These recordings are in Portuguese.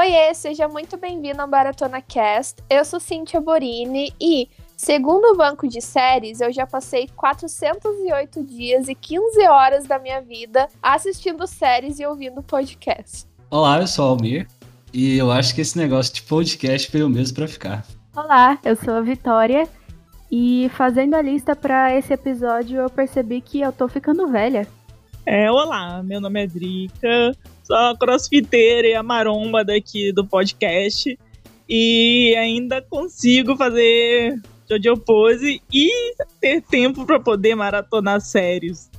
Oiê, seja muito bem-vindo ao Baratona Cast. Eu sou Cintia Borini e, segundo o banco de séries, eu já passei 408 dias e 15 horas da minha vida assistindo séries e ouvindo podcast. Olá, eu sou o Almir e eu acho que esse negócio de podcast veio mesmo para ficar. Olá, eu sou a Vitória e fazendo a lista para esse episódio eu percebi que eu tô ficando velha. É, olá, meu nome é Drica, sou a crossfiteira e a maromba daqui do podcast. E ainda consigo fazer Jojo Pose e ter tempo para poder maratonar séries.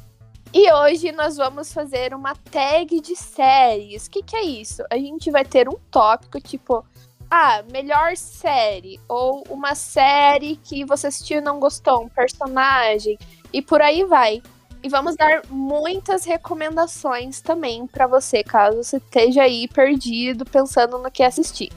E hoje nós vamos fazer uma tag de séries. O que, que é isso? A gente vai ter um tópico tipo, ah, melhor série, ou uma série que você assistiu e não gostou, um personagem, e por aí vai. E vamos dar muitas recomendações também para você, caso você esteja aí perdido pensando no que assistir.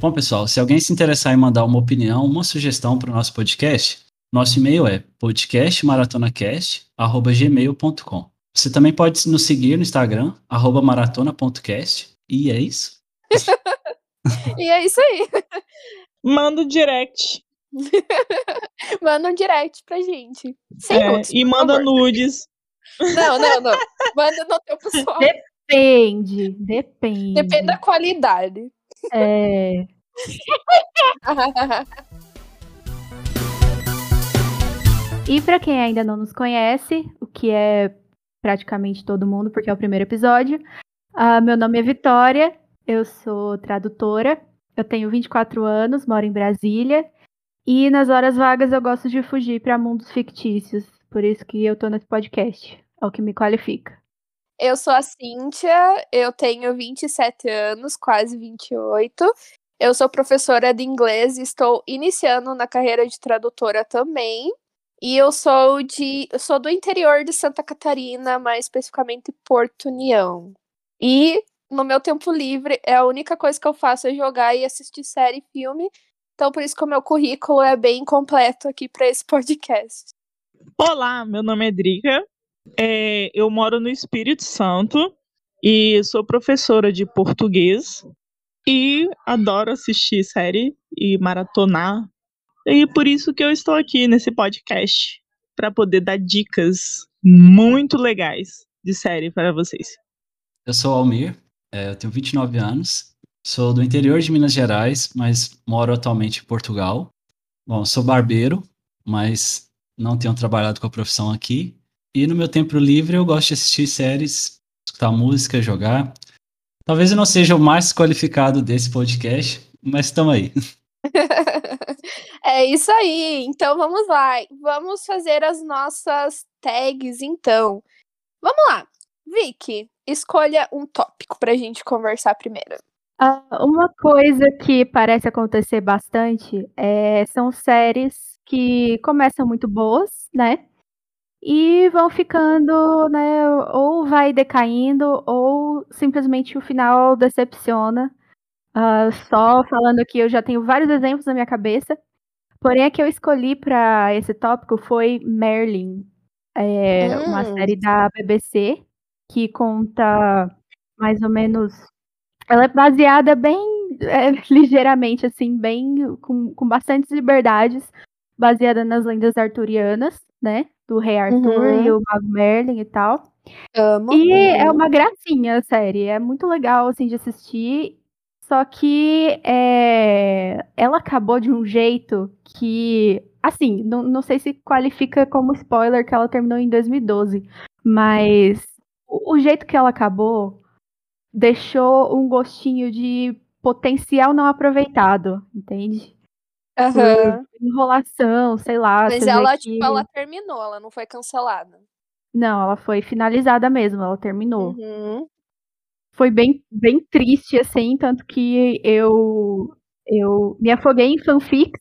Bom, pessoal, se alguém se interessar em mandar uma opinião, uma sugestão para o nosso podcast, nosso e-mail é podcastmaratonacast.gmail.com. Você também pode nos seguir no Instagram, maratona.cast, e é isso. e é isso aí. Manda um direct manda um direct pra gente. Sem é, nudes, e manda favor. nudes. Não, não, não. Manda no teu pessoal. Depende, depende. Depende da qualidade. É. e para quem ainda não nos conhece, o que é praticamente todo mundo, porque é o primeiro episódio, uh, meu nome é Vitória, eu sou tradutora, eu tenho 24 anos, moro em Brasília e nas horas vagas eu gosto de fugir para mundos fictícios. Por isso que eu tô nesse podcast. É o que me qualifica. Eu sou a Cíntia, eu tenho 27 anos, quase 28. Eu sou professora de inglês e estou iniciando na carreira de tradutora também. E eu sou de eu sou do interior de Santa Catarina, mais especificamente Porto União. E no meu tempo livre, é a única coisa que eu faço é jogar e assistir série e filme. Então, por isso que o meu currículo é bem completo aqui para esse podcast. Olá, meu nome é Drica. É, eu moro no Espírito Santo e sou professora de português e adoro assistir série e maratonar. E por isso que eu estou aqui nesse podcast para poder dar dicas muito legais de série para vocês. Eu sou Almir, é, eu tenho 29 anos Sou do interior de Minas Gerais, mas moro atualmente em Portugal. Bom, sou barbeiro, mas não tenho trabalhado com a profissão aqui. E no meu tempo livre eu gosto de assistir séries, escutar música, jogar. Talvez eu não seja o mais qualificado desse podcast, mas estamos aí. é isso aí. Então vamos lá. Vamos fazer as nossas tags então. Vamos lá. Vicky, escolha um tópico para a gente conversar primeiro. Uh, uma coisa que parece acontecer bastante é, são séries que começam muito boas, né? E vão ficando, né? Ou vai decaindo, ou simplesmente o final decepciona. Uh, só falando aqui, eu já tenho vários exemplos na minha cabeça. Porém, a que eu escolhi para esse tópico foi Merlin, é hum. uma série da BBC que conta mais ou menos ela é baseada bem é, ligeiramente, assim, bem com, com bastantes liberdades, baseada nas lendas arturianas, né? Do Rei Arthur uhum. e o Mago Merlin e tal. Amo. E é uma gracinha a série, é muito legal, assim, de assistir. Só que é, ela acabou de um jeito que, assim, não, não sei se qualifica como spoiler que ela terminou em 2012, mas o, o jeito que ela acabou deixou um gostinho de potencial não aproveitado, entende? Uhum. Enrolação, sei lá. Mas ela, que... tipo, ela terminou, ela não foi cancelada. Não, ela foi finalizada mesmo, ela terminou. Uhum. Foi bem, bem triste, assim, tanto que eu, eu me afoguei em fanfics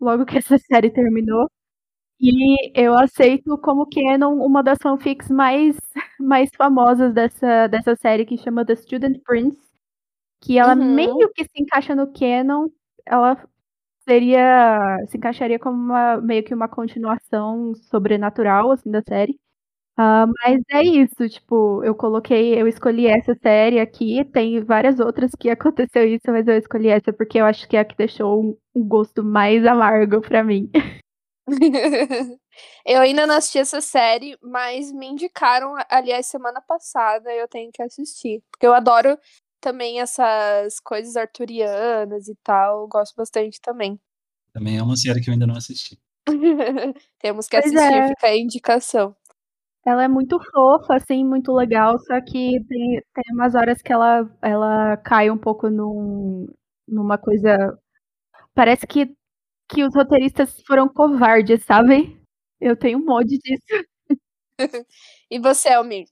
logo que essa série terminou. E eu aceito como canon uma das fanfics mais, mais famosas dessa, dessa série, que chama The Student Prince, que ela uhum. meio que se encaixa no canon, ela seria, se encaixaria como uma, meio que uma continuação sobrenatural, assim, da série. Uh, mas é isso, tipo, eu coloquei, eu escolhi essa série aqui, tem várias outras que aconteceu isso, mas eu escolhi essa porque eu acho que é a que deixou um, um gosto mais amargo para mim. eu ainda não assisti essa série, mas me indicaram, aliás, semana passada, eu tenho que assistir. Porque eu adoro também essas coisas arturianas e tal, gosto bastante também. Também é uma série que eu ainda não assisti. Temos que pois assistir, é. fica a indicação. Ela é muito fofa, assim, muito legal, só que tem, tem umas horas que ela, ela cai um pouco num, numa coisa. Parece que, que os roteiristas foram covardes, sabe? Eu tenho um monte disso. e você, Almir?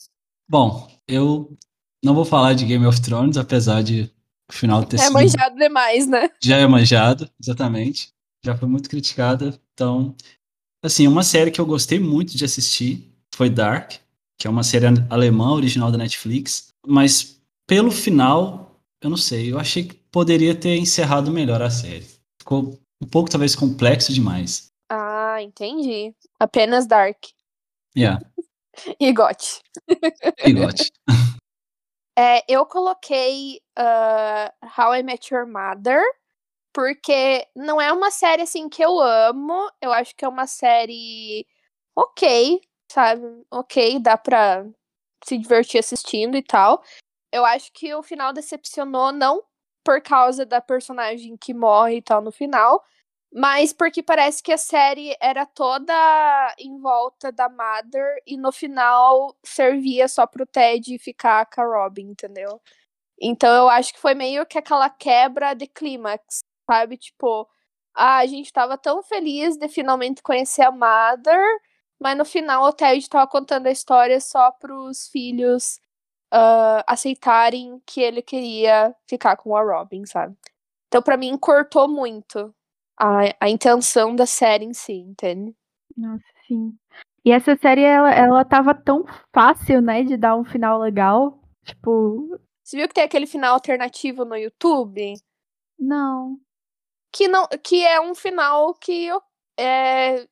Bom, eu não vou falar de Game of Thrones, apesar de o final ter é sido. É manjado demais, né? Já é manjado, exatamente. Já foi muito criticada. Então, assim, uma série que eu gostei muito de assistir foi Dark, que é uma série alemã original da Netflix, mas pelo final, eu não sei, eu achei que poderia ter encerrado melhor a série. Ficou um pouco talvez complexo demais. Ah, entendi. Apenas Dark. Yeah. e Got. e Got. É, eu coloquei uh, How I Met Your Mother, porque não é uma série assim que eu amo. Eu acho que é uma série ok, sabe? Ok, dá pra se divertir assistindo e tal. Eu acho que o final decepcionou não por causa da personagem que morre e tal no final, mas porque parece que a série era toda em volta da Mother e no final servia só pro Ted ficar com a Robin, entendeu? Então eu acho que foi meio que aquela quebra de clímax, sabe? Tipo, ah, a gente tava tão feliz de finalmente conhecer a Mother, mas no final o Ted estava contando a história só para os filhos uh, aceitarem que ele queria ficar com a Robin, sabe? Então, para mim, cortou muito a, a intenção da série em si, entende? Nossa, sim. E essa série, ela, ela tava tão fácil, né, de dar um final legal. Tipo. Você viu que tem aquele final alternativo no YouTube? Não. Que, não, que é um final que é,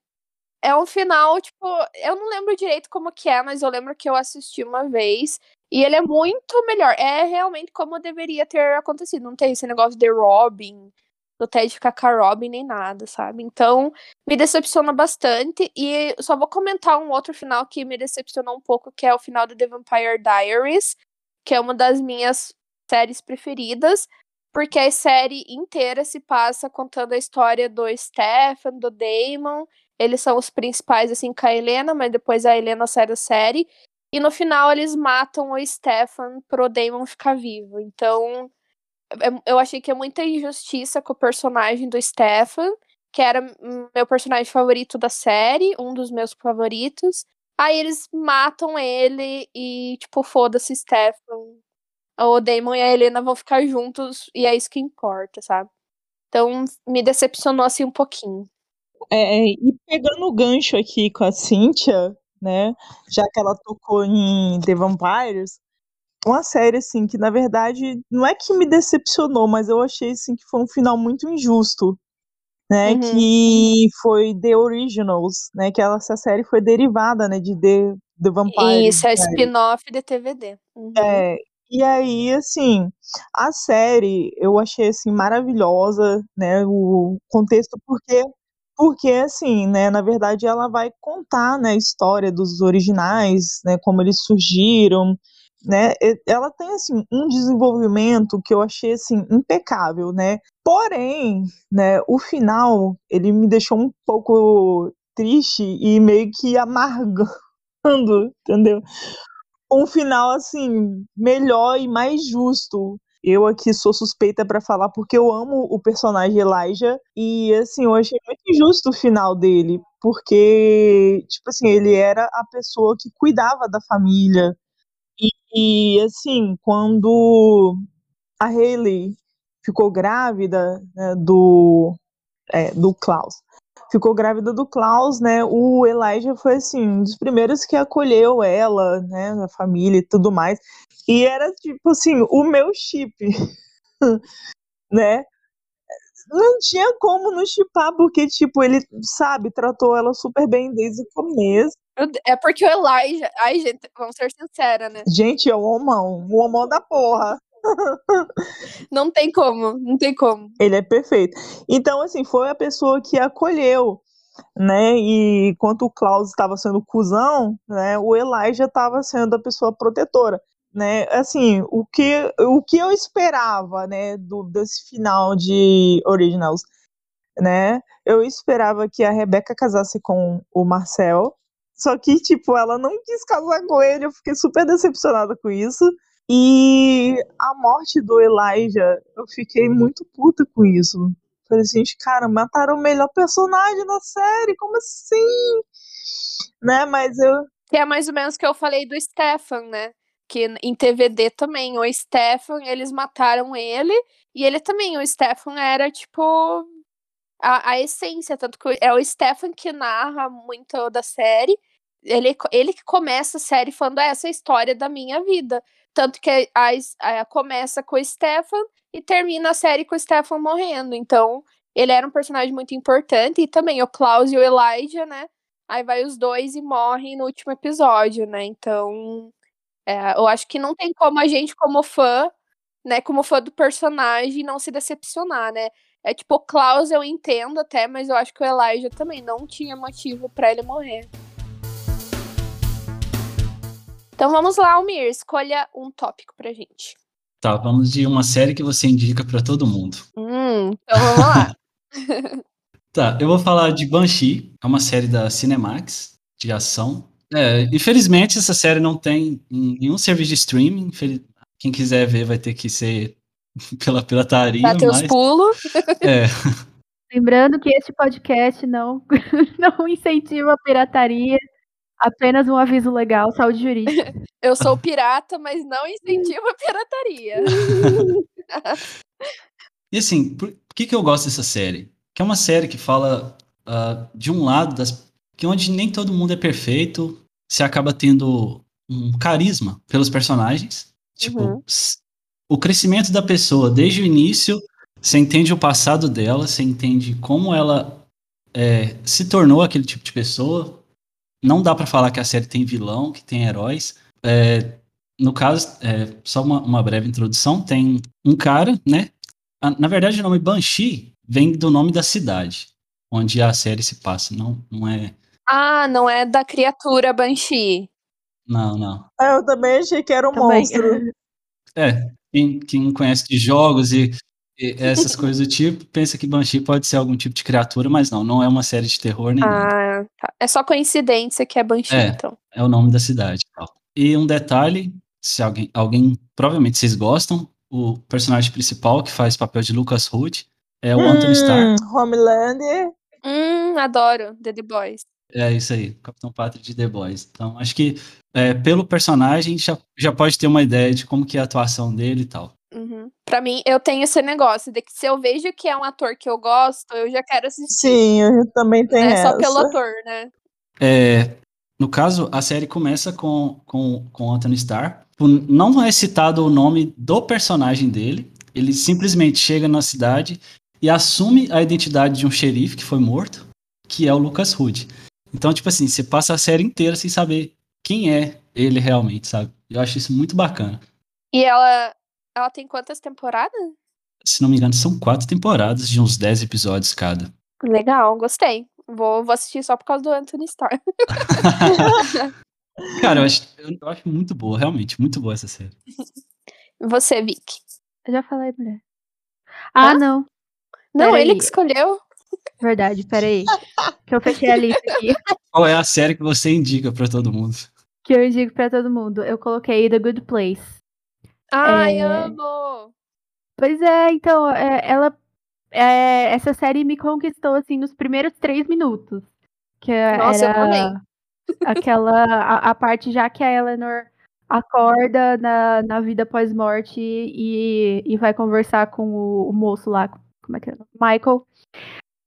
é um final, tipo, eu não lembro direito como que é, mas eu lembro que eu assisti uma vez. E ele é muito melhor. É realmente como deveria ter acontecido. Não tem esse negócio de Robin, do Ted ficar com a Robin, nem nada, sabe? Então, me decepciona bastante. E só vou comentar um outro final que me decepcionou um pouco, que é o final de The Vampire Diaries, que é uma das minhas séries preferidas. Porque a série inteira se passa contando a história do Stefan, do Damon eles são os principais, assim, com a Helena, mas depois a Helena sai da série. E no final eles matam o Stefan pro Damon ficar vivo. Então, é, eu achei que é muita injustiça com o personagem do Stefan, que era meu personagem favorito da série, um dos meus favoritos. Aí eles matam ele e, tipo, foda-se, Stefan. O Damon e a Helena vão ficar juntos e é isso que importa, sabe? Então, me decepcionou assim um pouquinho. É, é, e pegando o gancho aqui com a Cynthia, né, já que ela tocou em The Vampires, uma série, assim, que na verdade não é que me decepcionou, mas eu achei, assim, que foi um final muito injusto, né, uhum. que foi The Originals, né, que ela, essa série foi derivada, né, de The, The Vampires. Isso, é spin-off de TVD. Uhum. É, e aí, assim, a série eu achei, assim, maravilhosa, né, o contexto, porque porque, assim, né, na verdade ela vai contar, né, a história dos originais, né, como eles surgiram, né, ela tem, assim, um desenvolvimento que eu achei, assim, impecável, né, porém, né, o final, ele me deixou um pouco triste e meio que amargando, entendeu? Um final, assim, melhor e mais justo, eu aqui sou suspeita para falar porque eu amo o personagem Elijah e assim, eu achei muito injusto o final dele, porque tipo assim, ele era a pessoa que cuidava da família. E, e assim, quando a Hayley ficou grávida né, do é, do Klaus, ficou grávida do Klaus, né? O Elijah foi assim, um dos primeiros que acolheu ela, né, a família e tudo mais. E era tipo assim, o meu chip, né? Não tinha como não chipar, porque, tipo, ele, sabe, tratou ela super bem desde o começo. É porque o Elijah. Ai, gente, vamos ser sinceras, né? Gente, é o homão. O homão da porra. Não tem como, não tem como. Ele é perfeito. Então, assim, foi a pessoa que acolheu, né? E enquanto o Klaus estava sendo cuzão, né? O Elijah estava sendo a pessoa protetora. Né, assim, o que, o que eu esperava, né, do, desse final de Originals, né, eu esperava que a Rebeca casasse com o Marcel, só que, tipo, ela não quis casar com ele, eu fiquei super decepcionada com isso, e a morte do Elijah, eu fiquei muito puta com isso. Falei assim, cara, mataram o melhor personagem da série, como assim? Né, mas eu... Que é mais ou menos o que eu falei do Stefan, né? Que em TVD também, o Stefan, eles mataram ele, e ele também, o Stefan era, tipo, a, a essência, tanto que é o Stefan que narra muito da série, ele, ele que começa a série falando, ah, essa é a história da minha vida. Tanto que a, a, a, começa com o Stefan e termina a série com o Stefan morrendo. Então, ele era um personagem muito importante. E também o Klaus e o Elijah, né? Aí vai os dois e morrem no último episódio, né? Então, é, eu acho que não tem como a gente, como fã, né? Como fã do personagem, não se decepcionar, né? É tipo, o Klaus eu entendo até, mas eu acho que o Elijah também não tinha motivo para ele morrer. Então vamos lá, Almir, escolha um tópico pra gente. Tá, vamos de uma série que você indica para todo mundo. Hum, então vamos lá. tá, eu vou falar de Banshee, é uma série da Cinemax, de ação. É, infelizmente essa série não tem nenhum serviço de streaming. Quem quiser ver vai ter que ser pela pirataria. Bater mas... os pulos. É. Lembrando que este podcast não, não incentiva a pirataria. Apenas um aviso legal, saúde jurídica. Eu sou pirata, mas não incentivo a pirataria. e assim, por que, que eu gosto dessa série? Que é uma série que fala uh, de um lado das que onde nem todo mundo é perfeito, você acaba tendo um carisma pelos personagens. Tipo, uhum. o crescimento da pessoa desde o início, você entende o passado dela, você entende como ela é, se tornou aquele tipo de pessoa, não dá para falar que a série tem vilão, que tem heróis. É, no caso, é, só uma, uma, breve introdução, tem um cara, né? Na verdade, o nome Banshee vem do nome da cidade onde a série se passa. Não, não é. Ah, não é da criatura Banshee. Não, não. Ah, eu também achei que era um também. monstro. É, quem, quem conhece de jogos e essas coisas do tipo, pensa que Banshee pode ser algum tipo de criatura, mas não, não é uma série de terror nem ah, Tá. É só coincidência que é Banshee, é, então. É o nome da cidade. E um detalhe, se alguém, alguém, provavelmente vocês gostam, o personagem principal que faz papel de Lucas Hood é o hum, Anthony Starr. Homelander. Hum, adoro The, The Boys. É isso aí, Capitão Pátria de The Boys. Então, acho que é, pelo personagem já, já pode ter uma ideia de como que é a atuação dele e tal. Uhum. Pra mim, eu tenho esse negócio de que se eu vejo que é um ator que eu gosto, eu já quero assistir. Sim, eu também tenho. É essa. só pelo ator, né? É, no caso, a série começa com, com, com Anthony Starr. Não é citado o nome do personagem dele. Ele simplesmente chega na cidade e assume a identidade de um xerife que foi morto, que é o Lucas Hood. Então, tipo assim, você passa a série inteira sem saber quem é ele realmente, sabe? Eu acho isso muito bacana. E ela ela tem quantas temporadas? Se não me engano, são quatro temporadas de uns dez episódios cada. Legal, gostei. Vou, vou assistir só por causa do Anthony Starr. Cara, eu acho, eu acho muito boa, realmente, muito boa essa série. Você, Vic? Eu já falei, mulher. Ah, Hã? não. Não, pera ele aí. que escolheu. Verdade, peraí. que eu fechei a lista aqui. Qual é a série que você indica pra todo mundo? Que eu indico pra todo mundo. Eu coloquei The Good Place. Ai, é... amo! Pois é, então, é, ela. É, essa série me conquistou assim nos primeiros três minutos. Que Nossa, era eu também. Aquela. A, a, parte já que a Eleanor acorda na, na vida pós-morte e, e vai conversar com o, o, moço lá. Como é que é? Michael.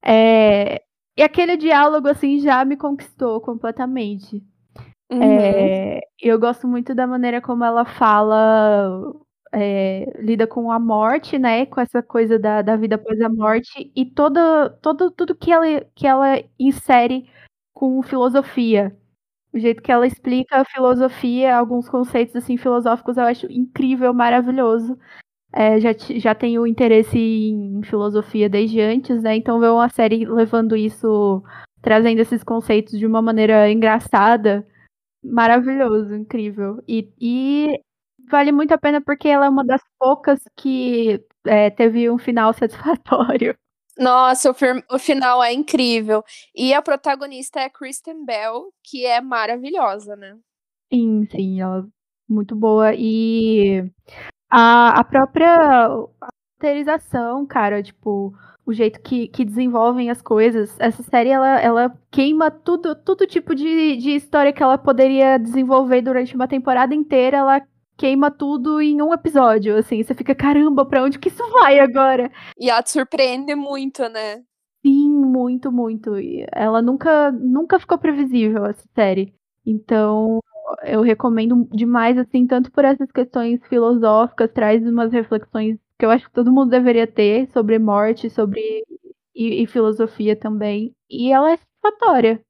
É, e aquele diálogo, assim, já me conquistou completamente. Uhum. É, eu gosto muito da maneira como ela fala, é, lida com a morte, né? Com essa coisa da, da vida após a morte e toda, todo, tudo que ela, que ela insere com filosofia. O jeito que ela explica a filosofia, alguns conceitos assim filosóficos, eu acho incrível, maravilhoso. É, já, já tenho interesse em filosofia desde antes, né? Então ver uma série levando isso, trazendo esses conceitos de uma maneira engraçada, maravilhoso, incrível. E, e vale muito a pena porque ela é uma das poucas que é, teve um final satisfatório. Nossa, o, o, final é incrível. E a protagonista é Kristen Bell, que é maravilhosa, né? Sim, sim, ela é muito boa. E a, a própria roteirização, cara, tipo, o jeito que, que desenvolvem as coisas. Essa série, ela, ela queima tudo, todo tipo de, de história que ela poderia desenvolver durante uma temporada inteira, ela queima tudo em um episódio, assim, você fica, caramba, pra onde que isso vai agora? E ela te surpreende muito, né? Sim, muito, muito. E ela nunca, nunca ficou previsível, essa série. Então, eu recomendo demais, assim, tanto por essas questões filosóficas, traz umas reflexões que eu acho que todo mundo deveria ter sobre morte, sobre e, e filosofia também. E ela é satisfatória.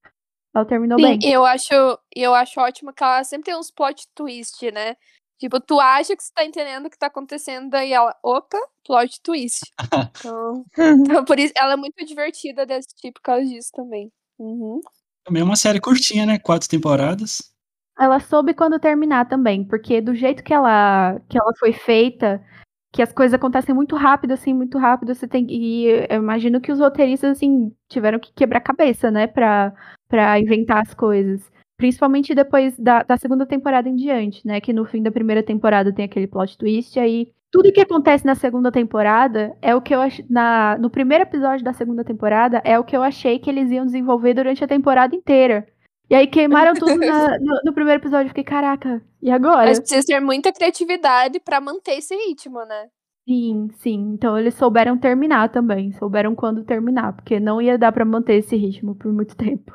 Ela terminou Sim, bem. eu acho, eu acho ótimo que ela sempre tem uns plot twist, né? Tipo, tu acha que você tá entendendo o que tá acontecendo, daí ela, opa, plot twist. então, então, por isso, ela é muito divertida desse tipo por causa disso também. Uhum. Também é uma série curtinha, né? Quatro temporadas. Ela soube quando terminar também, porque do jeito que ela, que ela foi feita, que as coisas acontecem muito rápido, assim, muito rápido, você tem e eu imagino que os roteiristas, assim, tiveram que quebrar cabeça, né, pra, pra inventar as coisas. Principalmente depois da, da, segunda temporada em diante, né? Que no fim da primeira temporada tem aquele plot twist, aí tudo que acontece na segunda temporada é o que eu ach... na no primeiro episódio da segunda temporada é o que eu achei que eles iam desenvolver durante a temporada inteira. E aí queimaram tudo na, no, no, primeiro episódio. Eu fiquei, caraca, e agora? Mas precisa ter muita criatividade para manter esse ritmo, né? Sim, sim. Então eles souberam terminar também. Souberam quando terminar, porque não ia dar para manter esse ritmo por muito tempo.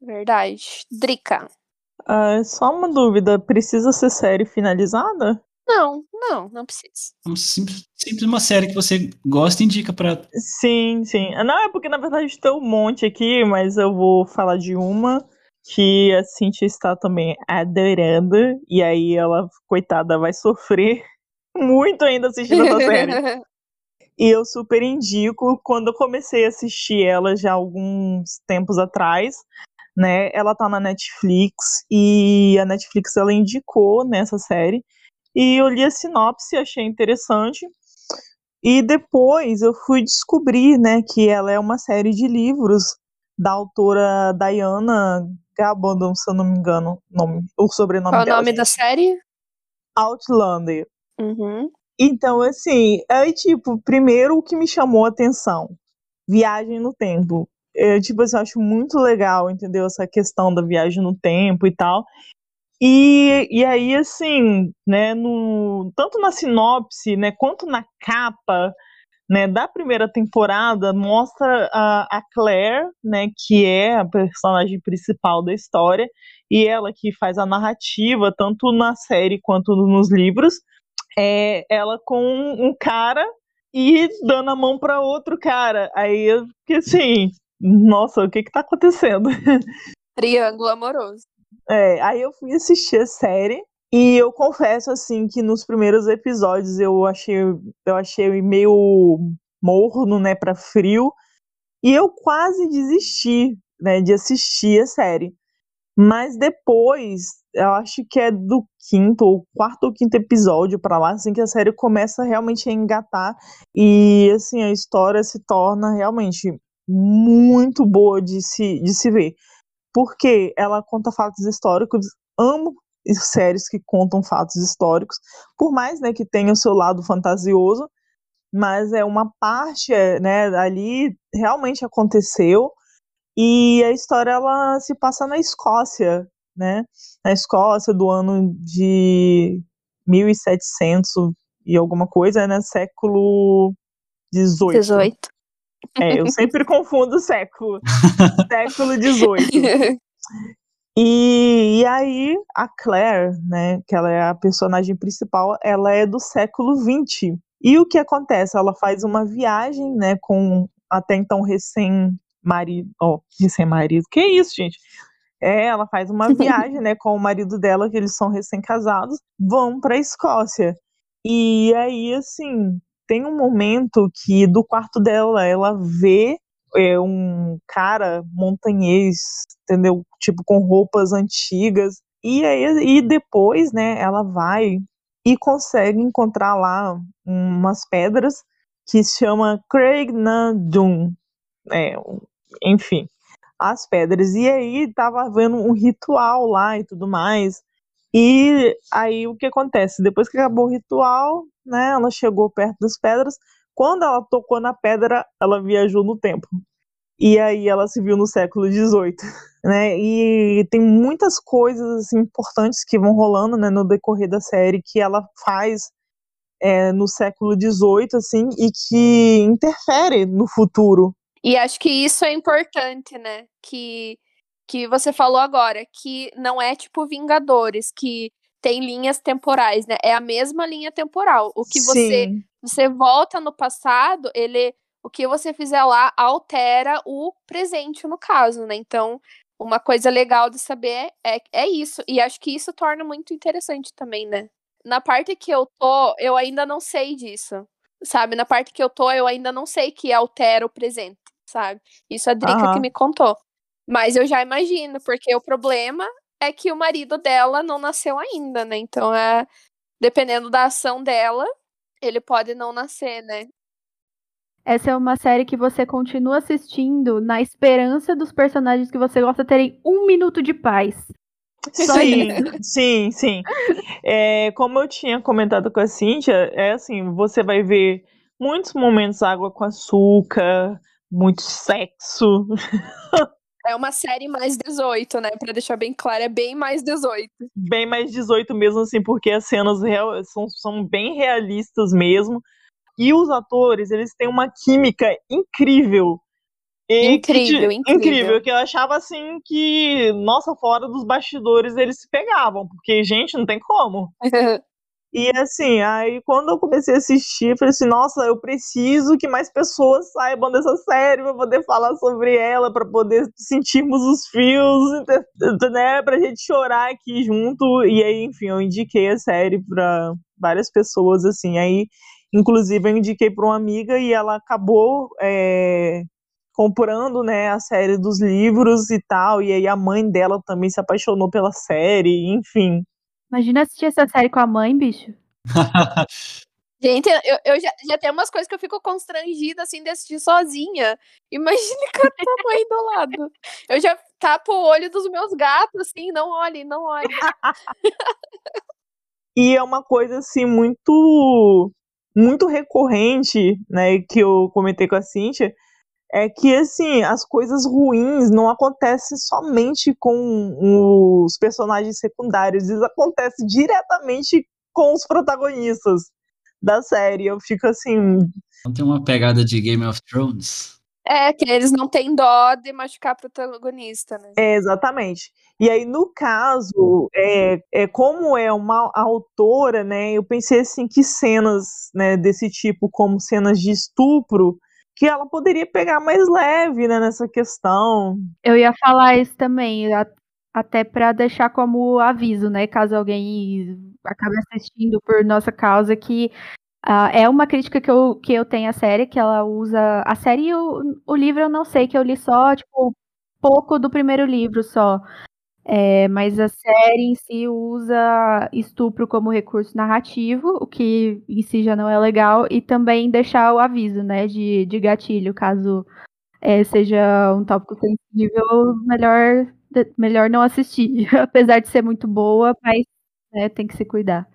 Verdade. Drica. Ah, só uma dúvida, precisa ser série finalizada? Não, não, não precisa. É simples, simples uma série que você gosta e indica pra. Sim, sim. Não, é porque na verdade tem um monte aqui, mas eu vou falar de uma que a Cintia está também adorando. E aí ela, coitada, vai sofrer muito ainda assistindo essa série. e eu super indico. Quando eu comecei a assistir ela já alguns tempos atrás, né? Ela tá na Netflix e a Netflix ela indicou nessa série e eu li a sinopse, achei interessante. E depois eu fui descobrir, né, que ela é uma série de livros da autora Diana Gabaldon, se eu não me engano, nome, o sobrenome Qual dela. Qual o nome gente. da série? Outlander. Uhum. Então, assim, aí, tipo, primeiro o que me chamou a atenção, viagem no tempo eu, tipo assim, acho muito legal, entendeu? Essa questão da viagem no tempo e tal. E, e aí, assim, né, no, tanto na sinopse, né, quanto na capa, né, da primeira temporada, mostra a, a Claire, né, que é a personagem principal da história, e ela que faz a narrativa, tanto na série quanto nos livros, é ela com um cara e dando a mão para outro cara. Aí, que assim, nossa, o que que tá acontecendo? Triângulo amoroso. É, aí eu fui assistir a série e eu confesso assim que nos primeiros episódios eu achei eu achei meio morno, né, para frio, e eu quase desisti, né, de assistir a série. Mas depois, eu acho que é do quinto ou quarto ou quinto episódio para lá, assim que a série começa realmente a engatar e assim a história se torna realmente muito boa de se, de se ver. Porque ela conta fatos históricos, amo séries que contam fatos históricos, por mais né, que tenha o seu lado fantasioso, mas é uma parte né, ali realmente aconteceu e a história ela se passa na Escócia, né? Na Escócia do ano de 1700 e alguma coisa, né? Século 18. 18. É, eu sempre confundo o século. século XVIII. E, e aí, a Claire, né, que ela é a personagem principal, ela é do século XX. E o que acontece? Ela faz uma viagem, né, com até então recém-marido. Ó, oh, recém-marido. Que isso, gente? É, ela faz uma viagem, né, com o marido dela, que eles são recém-casados, vão pra Escócia. E aí, assim, tem um momento que do quarto dela ela vê é, um cara montanhês, entendeu? Tipo, com roupas antigas. E aí, e depois, né, ela vai e consegue encontrar lá umas pedras que se chama Craig Dun. É, enfim, as pedras. E aí tava havendo um ritual lá e tudo mais. E aí o que acontece? Depois que acabou o ritual, né, ela chegou perto das pedras. Quando ela tocou na pedra, ela viajou no tempo. E aí ela se viu no século XVIII, né? E tem muitas coisas assim, importantes que vão rolando, né, no decorrer da série que ela faz é, no século XVIII, assim, e que interfere no futuro. E acho que isso é importante, né? Que, que você falou agora, que não é tipo Vingadores, que tem linhas temporais, né? É a mesma linha temporal. O que você você volta no passado, ele o que você fizer lá altera o presente no caso, né? Então, uma coisa legal de saber é, é isso. E acho que isso torna muito interessante também, né? Na parte que eu tô, eu ainda não sei disso. Sabe? Na parte que eu tô, eu ainda não sei que altera o presente, sabe? Isso a Drica uhum. que me contou. Mas eu já imagino, porque o problema é que o marido dela não nasceu ainda, né? Então é dependendo da ação dela, ele pode não nascer, né? Essa é uma série que você continua assistindo na esperança dos personagens que você gosta terem um minuto de paz. Só sim, isso. sim, sim. É, como eu tinha comentado com a Cíntia, é assim, você vai ver muitos momentos água com açúcar, muito sexo. É uma série mais 18, né? Pra deixar bem claro, é bem mais 18. Bem mais 18 mesmo, assim, porque as cenas real, são, são bem realistas mesmo. E os atores, eles têm uma química incrível. incrível, que, incrível. Incrível, que eu achava assim que, nossa, fora dos bastidores eles se pegavam, porque, gente, não tem como. E assim, aí quando eu comecei a assistir, falei assim, nossa, eu preciso que mais pessoas saibam dessa série para poder falar sobre ela, para poder sentirmos os fios, né, pra gente chorar aqui junto. E aí, enfim, eu indiquei a série para várias pessoas assim. Aí Inclusive, eu indiquei para uma amiga e ela acabou é, comprando né, a série dos livros e tal. E aí a mãe dela também se apaixonou pela série, enfim. Imagina assistir essa série com a mãe, bicho. Gente, eu, eu já, já tem umas coisas que eu fico constrangida, assim, de assistir sozinha. Imagine com a tua mãe do lado. Eu já tapo o olho dos meus gatos, assim, não olhe, não olhe. e é uma coisa, assim, muito muito recorrente, né, que eu comentei com a Cíntia, é que assim, as coisas ruins não acontecem somente com os personagens secundários, eles acontecem diretamente com os protagonistas da série. Eu fico assim. Não tem uma pegada de Game of Thrones? É, que eles não têm dó de machucar protagonista, né? É, exatamente. E aí, no caso, é, é como é uma autora, né? Eu pensei assim que cenas né, desse tipo, como cenas de estupro, que ela poderia pegar mais leve né, nessa questão. Eu ia falar isso também, até para deixar como aviso, né? Caso alguém acabe assistindo por nossa causa, que Uh, é uma crítica que eu, que eu tenho à série, que ela usa. A série e o, o livro eu não sei, que eu li só, tipo, pouco do primeiro livro só. É, mas a série em si usa estupro como recurso narrativo, o que em si já não é legal, e também deixar o aviso, né, de, de gatilho, caso é, seja um tópico sensível, melhor, melhor não assistir. Apesar de ser muito boa, mas né, tem que se cuidar.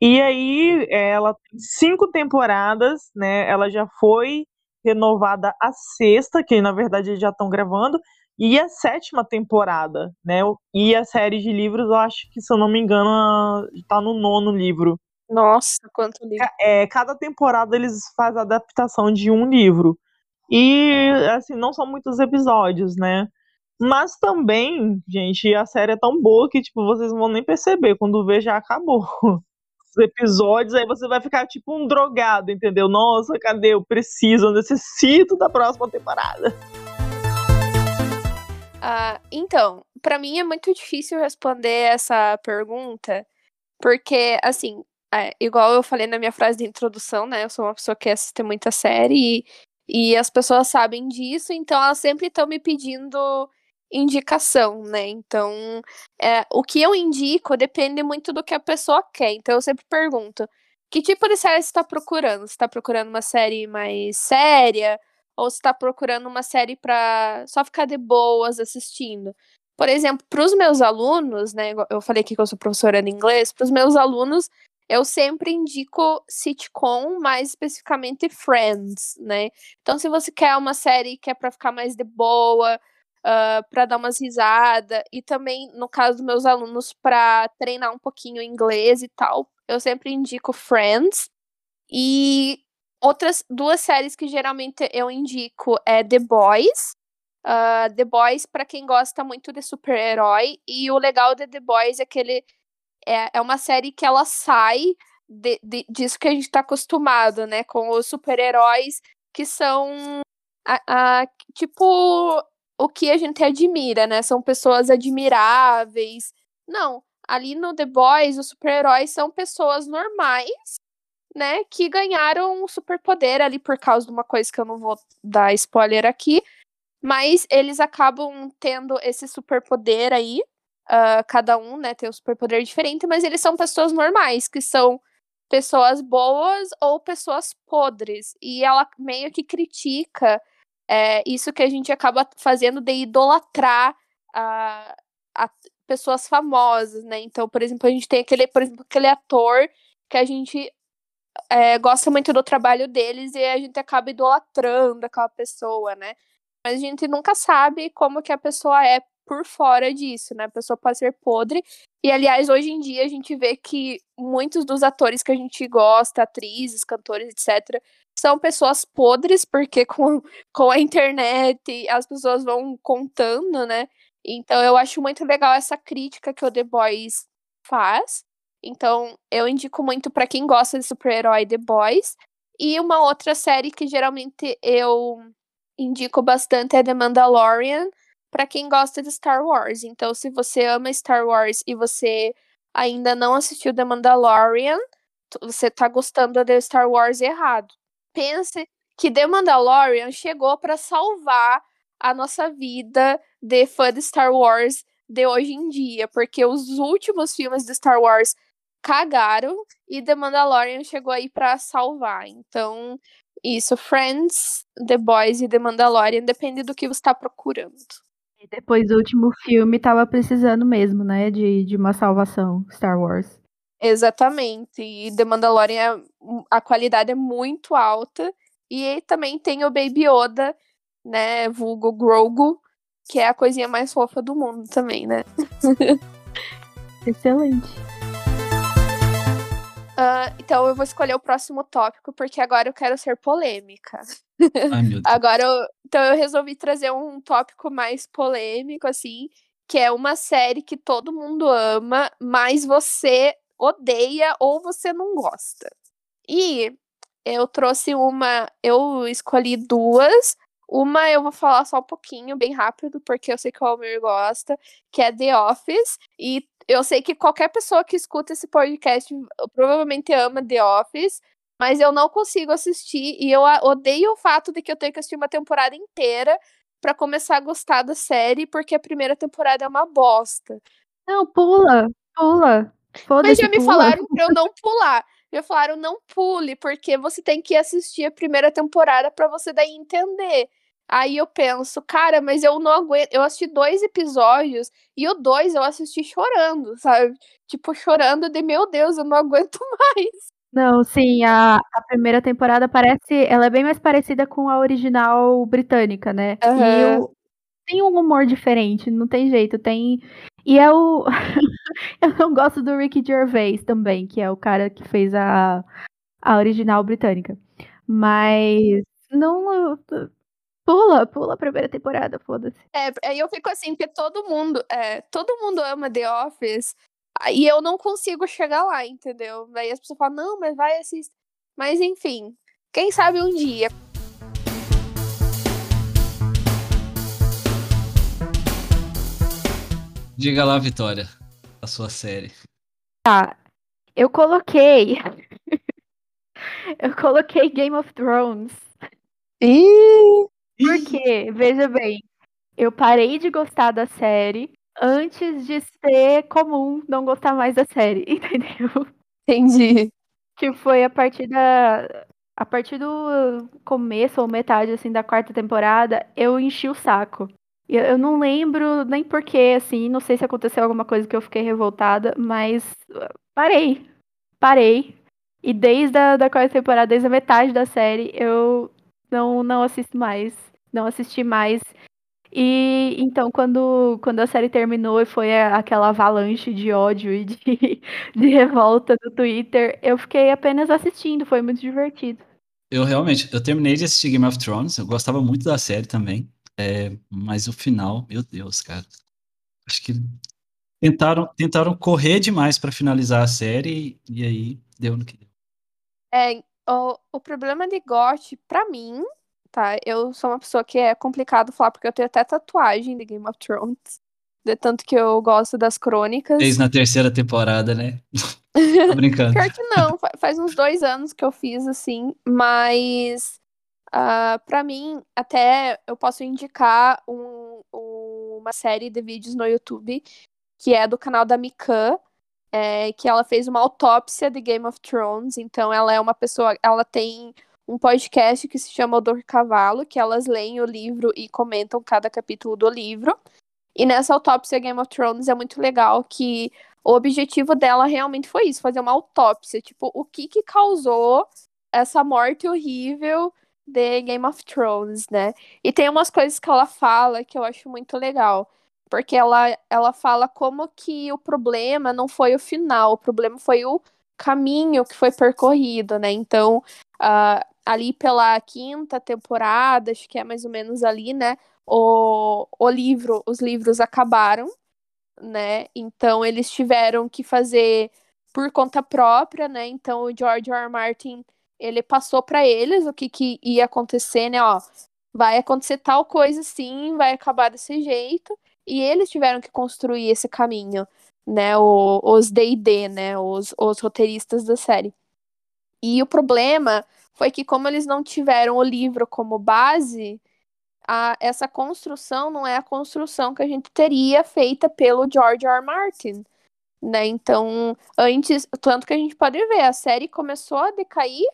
E aí, ela tem cinco temporadas, né? Ela já foi renovada a sexta, que na verdade já estão gravando, e a sétima temporada, né? E a série de livros, eu acho que, se eu não me engano, está no nono livro. Nossa, quanto livro. É, cada temporada eles fazem a adaptação de um livro. E, assim, não são muitos episódios, né? Mas também, gente, a série é tão boa que, tipo, vocês não vão nem perceber. Quando vê, já acabou. episódios, aí você vai ficar tipo um drogado, entendeu? Nossa, cadê? Eu preciso, eu necessito da próxima temporada. Ah, então, pra mim é muito difícil responder essa pergunta, porque, assim, é, igual eu falei na minha frase de introdução, né? Eu sou uma pessoa que assiste muita série e, e as pessoas sabem disso, então elas sempre estão me pedindo indicação, né? Então, é, o que eu indico depende muito do que a pessoa quer. Então, eu sempre pergunto: que tipo de série você está procurando? Você está procurando uma série mais séria? Ou você está procurando uma série para só ficar de boas assistindo? Por exemplo, para os meus alunos, né? Eu falei aqui que eu sou professora de inglês, para os meus alunos, eu sempre indico sitcom, mais especificamente Friends, né? Então, se você quer uma série que é para ficar mais de boa, uh, para dar umas risadas, e também, no caso dos meus alunos, para treinar um pouquinho inglês e tal, eu sempre indico Friends. E outras duas séries que geralmente eu indico é The Boys. Uh, The Boys, para quem gosta muito de super-herói, e o legal de The Boys é que ele é, é uma série que ela sai de, de, disso que a gente tá acostumado, né? Com os super-heróis que são a, a, tipo o que a gente admira, né? São pessoas admiráveis. Não, ali no The Boys, os super-heróis são pessoas normais, né? Que ganharam um superpoder ali por causa de uma coisa que eu não vou dar spoiler aqui. Mas eles acabam tendo esse superpoder aí. Uh, cada um, né, tem um superpoder diferente, mas eles são pessoas normais, que são pessoas boas ou pessoas podres. E ela meio que critica é, isso que a gente acaba fazendo de idolatrar a, a pessoas famosas, né? Então, por exemplo, a gente tem aquele, por exemplo, aquele ator que a gente é, gosta muito do trabalho deles e a gente acaba idolatrando aquela pessoa, né? Mas a gente nunca sabe como que a pessoa é por fora disso, né? A pessoa pode ser podre. E, aliás, hoje em dia a gente vê que muitos dos atores que a gente gosta, atrizes, cantores, etc., são pessoas podres, porque com, com a internet as pessoas vão contando, né? Então eu acho muito legal essa crítica que o The Boys faz. Então eu indico muito para quem gosta de super-herói The Boys. E uma outra série que geralmente eu indico bastante é The Mandalorian, para quem gosta de Star Wars. Então se você ama Star Wars e você ainda não assistiu The Mandalorian, você tá gostando de Star Wars errado pense que The Mandalorian chegou para salvar a nossa vida de fã de Star Wars de hoje em dia, porque os últimos filmes de Star Wars cagaram e The Mandalorian chegou aí para salvar. Então, isso, Friends, The Boys e The Mandalorian, depende do que você está procurando. E depois do último filme tava precisando mesmo, né, de, de uma salvação, Star Wars. Exatamente. E The Mandalorian, a qualidade é muito alta. E também tem o Baby Yoda, né? Vulgo Grogu, que é a coisinha mais fofa do mundo também, né? Excelente. Uh, então eu vou escolher o próximo tópico, porque agora eu quero ser polêmica. Ai, agora eu, então eu resolvi trazer um tópico mais polêmico, assim, que é uma série que todo mundo ama, mas você odeia ou você não gosta. E eu trouxe uma, eu escolhi duas. Uma eu vou falar só um pouquinho, bem rápido, porque eu sei que o Almir gosta, que é The Office. E eu sei que qualquer pessoa que escuta esse podcast provavelmente ama The Office, mas eu não consigo assistir e eu odeio o fato de que eu tenho que assistir uma temporada inteira para começar a gostar da série, porque a primeira temporada é uma bosta. Não, pula, pula. Mas já me pula. falaram pra eu não pular. Já falaram, não pule, porque você tem que assistir a primeira temporada para você daí entender. Aí eu penso, cara, mas eu não aguento. Eu assisti dois episódios e o dois eu assisti chorando, sabe? Tipo, chorando de meu Deus, eu não aguento mais. Não, sim, a, a primeira temporada parece. Ela é bem mais parecida com a original britânica, né? Uhum. E o, tem um humor diferente, não tem jeito. Tem e é o. eu não gosto do Ricky Gervais também, que é o cara que fez a, a original britânica. Mas não. Pula, pula a primeira temporada, foda-se. É, aí eu fico assim, porque todo mundo, é, todo mundo ama The Office, e eu não consigo chegar lá, entendeu? Daí as pessoas falam, não, mas vai assistir. Mas enfim, quem sabe um dia. Diga lá, Vitória, a sua série. Tá. Eu coloquei. eu coloquei Game of Thrones. Ih, Porque, veja bem, eu parei de gostar da série antes de ser comum não gostar mais da série, entendeu? entendi. Que foi a partir da. A partir do começo ou metade assim da quarta temporada, eu enchi o saco. Eu, eu não lembro nem porquê, assim, não sei se aconteceu alguma coisa que eu fiquei revoltada, mas uh, parei. Parei. E desde a da quarta temporada, desde a metade da série, eu não, não assisto mais. Não assisti mais. E então, quando, quando a série terminou e foi aquela avalanche de ódio e de, de revolta no Twitter, eu fiquei apenas assistindo, foi muito divertido. Eu realmente, eu terminei de assistir Game of Thrones, eu gostava muito da série também, é, mas o final, meu Deus, cara. Acho que tentaram, tentaram correr demais pra finalizar a série e aí deu no que deu. É, o, o problema de GOT, pra mim, tá? Eu sou uma pessoa que é complicado falar, porque eu tenho até tatuagem de Game of Thrones. De tanto que eu gosto das crônicas. Fez na terceira temporada, né? Tô brincando. Pior que não, fa- faz uns dois anos que eu fiz assim, mas ah, pra mim, até eu posso indicar um- um- uma série de vídeos no YouTube que é do canal da Mikan, é, que ela fez uma autópsia de Game of Thrones, então ela é uma pessoa, ela tem um podcast que se chama Odor Cavalo, que elas leem o livro e comentam cada capítulo do livro. E nessa autópsia Game of Thrones é muito legal que o objetivo dela realmente foi isso, fazer uma autópsia, tipo, o que que causou essa morte horrível de Game of Thrones, né? E tem umas coisas que ela fala que eu acho muito legal, porque ela ela fala como que o problema não foi o final, o problema foi o caminho que foi percorrido, né? Então, ah, ali pela quinta temporada, acho que é mais ou menos ali, né? O, o livro, os livros acabaram, né? Então eles tiveram que fazer por conta própria, né? Então o George R. R. Martin ele passou para eles o que, que ia acontecer, né? Ó, vai acontecer tal coisa sim, vai acabar desse jeito, e eles tiveram que construir esse caminho, né? O, os D&D, né? Os, os roteiristas da série. E o problema foi que como eles não tiveram o livro como base, a, essa construção não é a construção que a gente teria feita pelo George R. R. Martin, né? Então, antes, tanto que a gente pode ver, a série começou a decair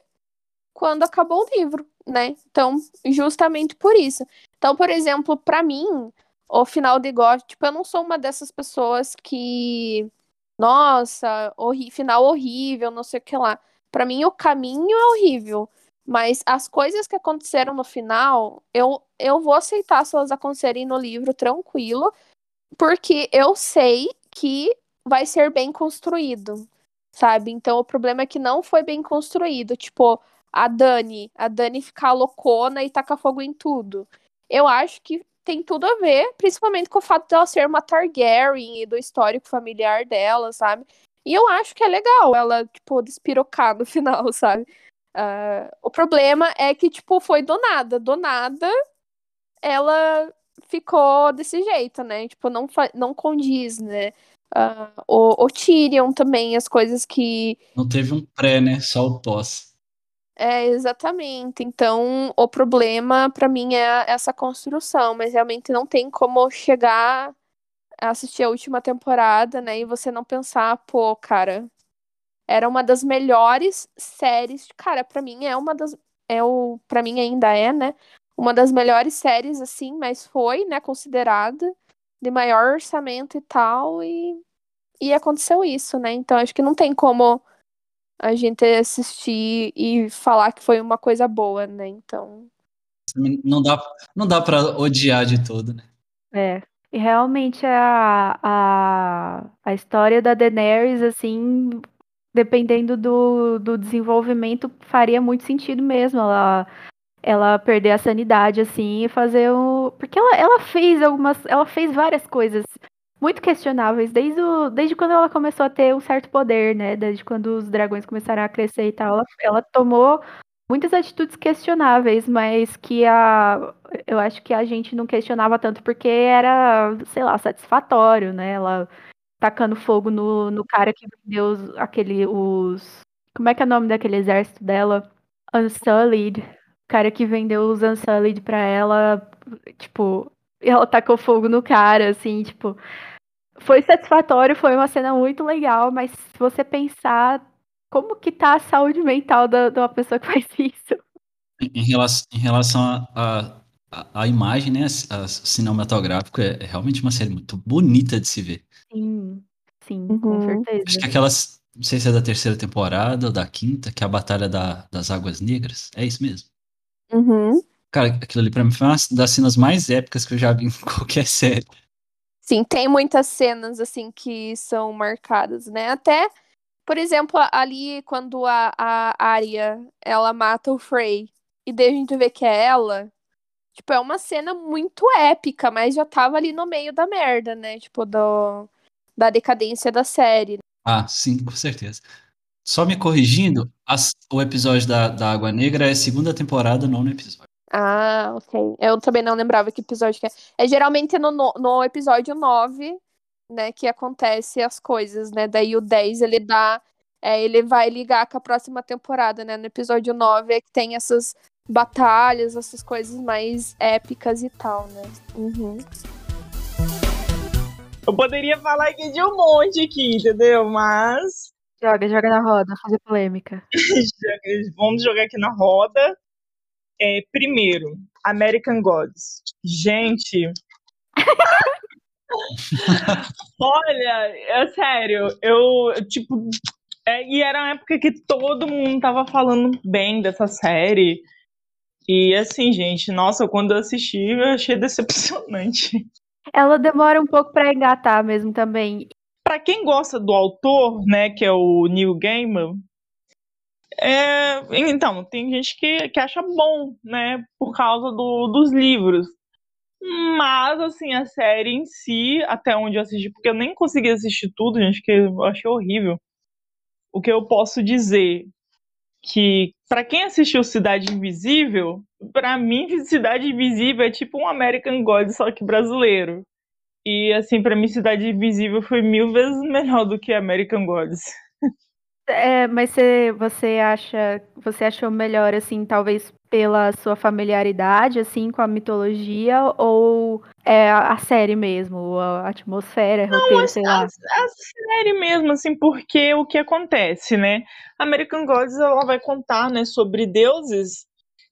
quando acabou o livro, né? Então, justamente por isso. Então, por exemplo, pra mim, o final de God, tipo, eu não sou uma dessas pessoas que, nossa, horri final horrível, não sei o que lá. Pra mim, o caminho é horrível. Mas as coisas que aconteceram no final, eu, eu vou aceitar se elas acontecerem no livro tranquilo, porque eu sei que vai ser bem construído, sabe? Então o problema é que não foi bem construído. Tipo, a Dani, a Dani ficar loucona e tacar fogo em tudo. Eu acho que tem tudo a ver, principalmente com o fato dela ser uma Targaryen e do histórico familiar dela, sabe? E eu acho que é legal ela, tipo, despirocar no final, sabe? Ah, o problema é que, tipo, foi do nada. Do nada, ela ficou desse jeito, né? Tipo, não, não condiz, né? Ah, o, o Tyrion também, as coisas que. Não teve um pré, né? Só o pós. É, exatamente. Então, o problema pra mim é essa construção, mas realmente não tem como chegar a assistir a última temporada, né? E você não pensar, pô, cara, era uma das melhores séries. Cara, pra mim é uma das. É o, para mim ainda é, né? Uma das melhores séries, assim, mas foi, né, considerada de maior orçamento e tal, e, e aconteceu isso, né? Então acho que não tem como a gente assistir e falar que foi uma coisa boa, né? Então. Não dá, não dá pra odiar de todo, né? É. E realmente a, a, a história da Daenerys, assim, dependendo do, do desenvolvimento, faria muito sentido mesmo ela, ela perder a sanidade, assim, e fazer o. Porque ela, ela fez algumas. Ela fez várias coisas muito questionáveis, desde, o, desde quando ela começou a ter um certo poder, né? Desde quando os dragões começaram a crescer e tal. Ela, ela tomou muitas atitudes questionáveis, mas que a eu acho que a gente não questionava tanto porque era, sei lá, satisfatório, né? Ela tacando fogo no, no cara que vendeu os, aquele os como é que é o nome daquele exército dela? Unsullied. O cara que vendeu os Unsullied pra ela, tipo, ela tacou fogo no cara, assim, tipo, foi satisfatório, foi uma cena muito legal, mas se você pensar como que tá a saúde mental da, de uma pessoa que faz isso. Em relação, em relação a, a, a imagem, né, a, a cinematográfico, é, é, realmente uma série muito bonita de se ver. Sim, sim, uhum. com certeza. Acho que aquelas, não sei se é da terceira temporada ou da quinta, que é a Batalha da, das Águas Negras, é isso mesmo? Uhum. Cara, aquilo ali pra mim foi uma das cenas mais épicas que eu já vi em qualquer série. Sim, tem muitas cenas, assim, que são marcadas, né? Até por exemplo, ali quando a, a Arya, ela mata o Frey, e daí a gente vê que é ela, tipo, é uma cena muito épica, mas já tava ali no meio da merda, né? Tipo, do, da decadência da série. Ah, sim, com certeza. Só me corrigindo, as, o episódio da, da Água Negra é segunda temporada, nono episódio. Ah, ok. Eu também não lembrava que episódio que é. É geralmente no, no episódio 9 né, que acontece as coisas, né? Daí o 10 ele dá. É, ele vai ligar com a próxima temporada, né? No episódio 9 é que tem essas batalhas, essas coisas mais épicas e tal, né? Uhum. Eu poderia falar aqui de um monte aqui, entendeu? Mas. Joga, joga na roda, fazer polêmica. Vamos jogar aqui na roda. É, primeiro, American Gods. Gente. Olha, é sério, eu, tipo. É, e era uma época que todo mundo tava falando bem dessa série. E assim, gente, nossa, quando eu assisti, eu achei decepcionante. Ela demora um pouco para engatar mesmo também. Para quem gosta do autor, né, que é o Neil Gaiman, é, então, tem gente que, que acha bom, né, por causa do, dos livros. Mas, assim, a série em si, até onde eu assisti, porque eu nem consegui assistir tudo, gente, que eu achei horrível. O que eu posso dizer que para quem assistiu Cidade Invisível, para mim Cidade Invisível é tipo um American God só que brasileiro. E assim, para mim Cidade Invisível foi mil vezes melhor do que American Gods. É, mas você, você acha, você achou melhor assim, talvez pela sua familiaridade assim com a mitologia ou é a, série mesmo, a atmosfera, Não, roteiro, a, sei lá. A, a, série mesmo assim, porque o que acontece, né? American Gods ela vai contar, né, sobre deuses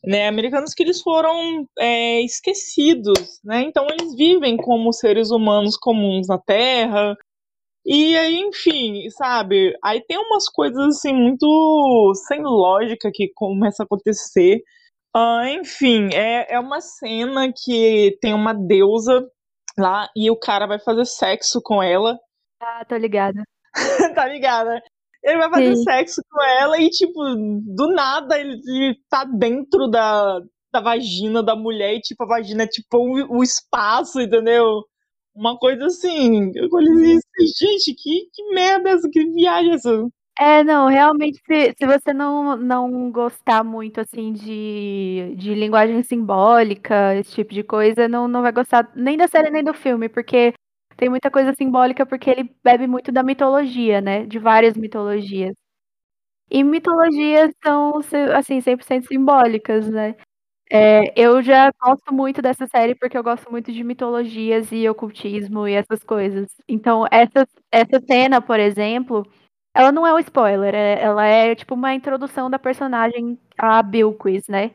né, americanos que eles foram é, esquecidos, né? Então eles vivem como seres humanos comuns na Terra, e aí, enfim, sabe? Aí tem umas coisas assim muito sem lógica que começa a acontecer. Uh, enfim, é, é uma cena que tem uma deusa lá e o cara vai fazer sexo com ela. Ah, tô ligada. tá ligada? Ele vai fazer Sim. sexo com ela e, tipo, do nada ele, ele tá dentro da, da vagina da mulher e, tipo, a vagina é tipo o, o espaço, entendeu? Uma coisa assim, eu falei assim, gente, que, que merda é essa, que viagem é essa? É, não, realmente, se, se você não, não gostar muito, assim, de, de linguagem simbólica, esse tipo de coisa, não, não vai gostar nem da série nem do filme, porque tem muita coisa simbólica, porque ele bebe muito da mitologia, né? De várias mitologias. E mitologias são, assim, 100% simbólicas, né? É, eu já gosto muito dessa série porque eu gosto muito de mitologias e ocultismo e essas coisas. Então, essa, essa cena, por exemplo, ela não é um spoiler, é, ela é tipo uma introdução da personagem, a Bilquis, né?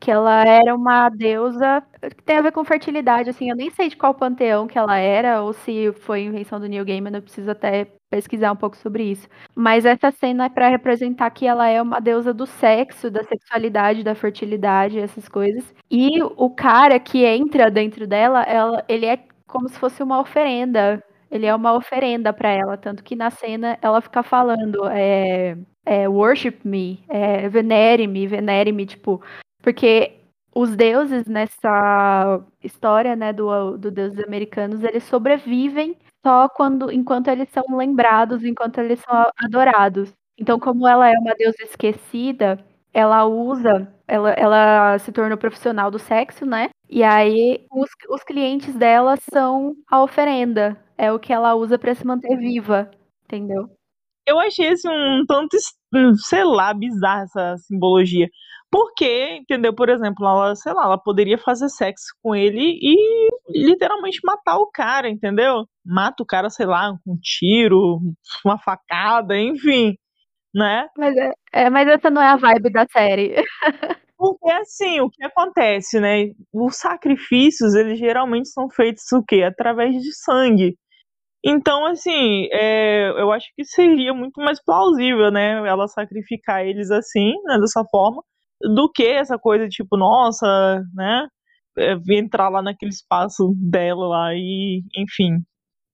Que ela era uma deusa que tem a ver com fertilidade, assim, eu nem sei de qual panteão que ela era, ou se foi invenção do Neil Gaiman, eu preciso até pesquisar um pouco sobre isso. Mas essa cena é para representar que ela é uma deusa do sexo, da sexualidade, da fertilidade, essas coisas. E o cara que entra dentro dela, ela, ele é como se fosse uma oferenda. Ele é uma oferenda para ela, tanto que na cena ela fica falando, é, é worship me, é, venere-me, venere-me, tipo, porque os deuses nessa história, né, do, do deuses americanos, eles sobrevivem só quando, enquanto eles são lembrados, enquanto eles são adorados. Então, como ela é uma deusa esquecida, ela usa, ela, ela se tornou profissional do sexo, né? E aí os, os clientes dela são a oferenda. É o que ela usa para se manter viva, entendeu? Eu achei esse um tanto, sei lá, bizarra essa simbologia. Porque, entendeu? Por exemplo, ela, sei lá, ela poderia fazer sexo com ele e literalmente matar o cara, entendeu? Mata o cara, sei lá, com um tiro, uma facada, enfim, né? Mas, é, é, mas essa não é a vibe da série. Porque assim, o que acontece, né? Os sacrifícios, eles geralmente são feitos o quê? Através de sangue. Então, assim, é, eu acho que seria muito mais plausível, né? Ela sacrificar eles assim, né, dessa forma, do que essa coisa tipo, nossa, né? É, entrar lá naquele espaço dela lá e, enfim,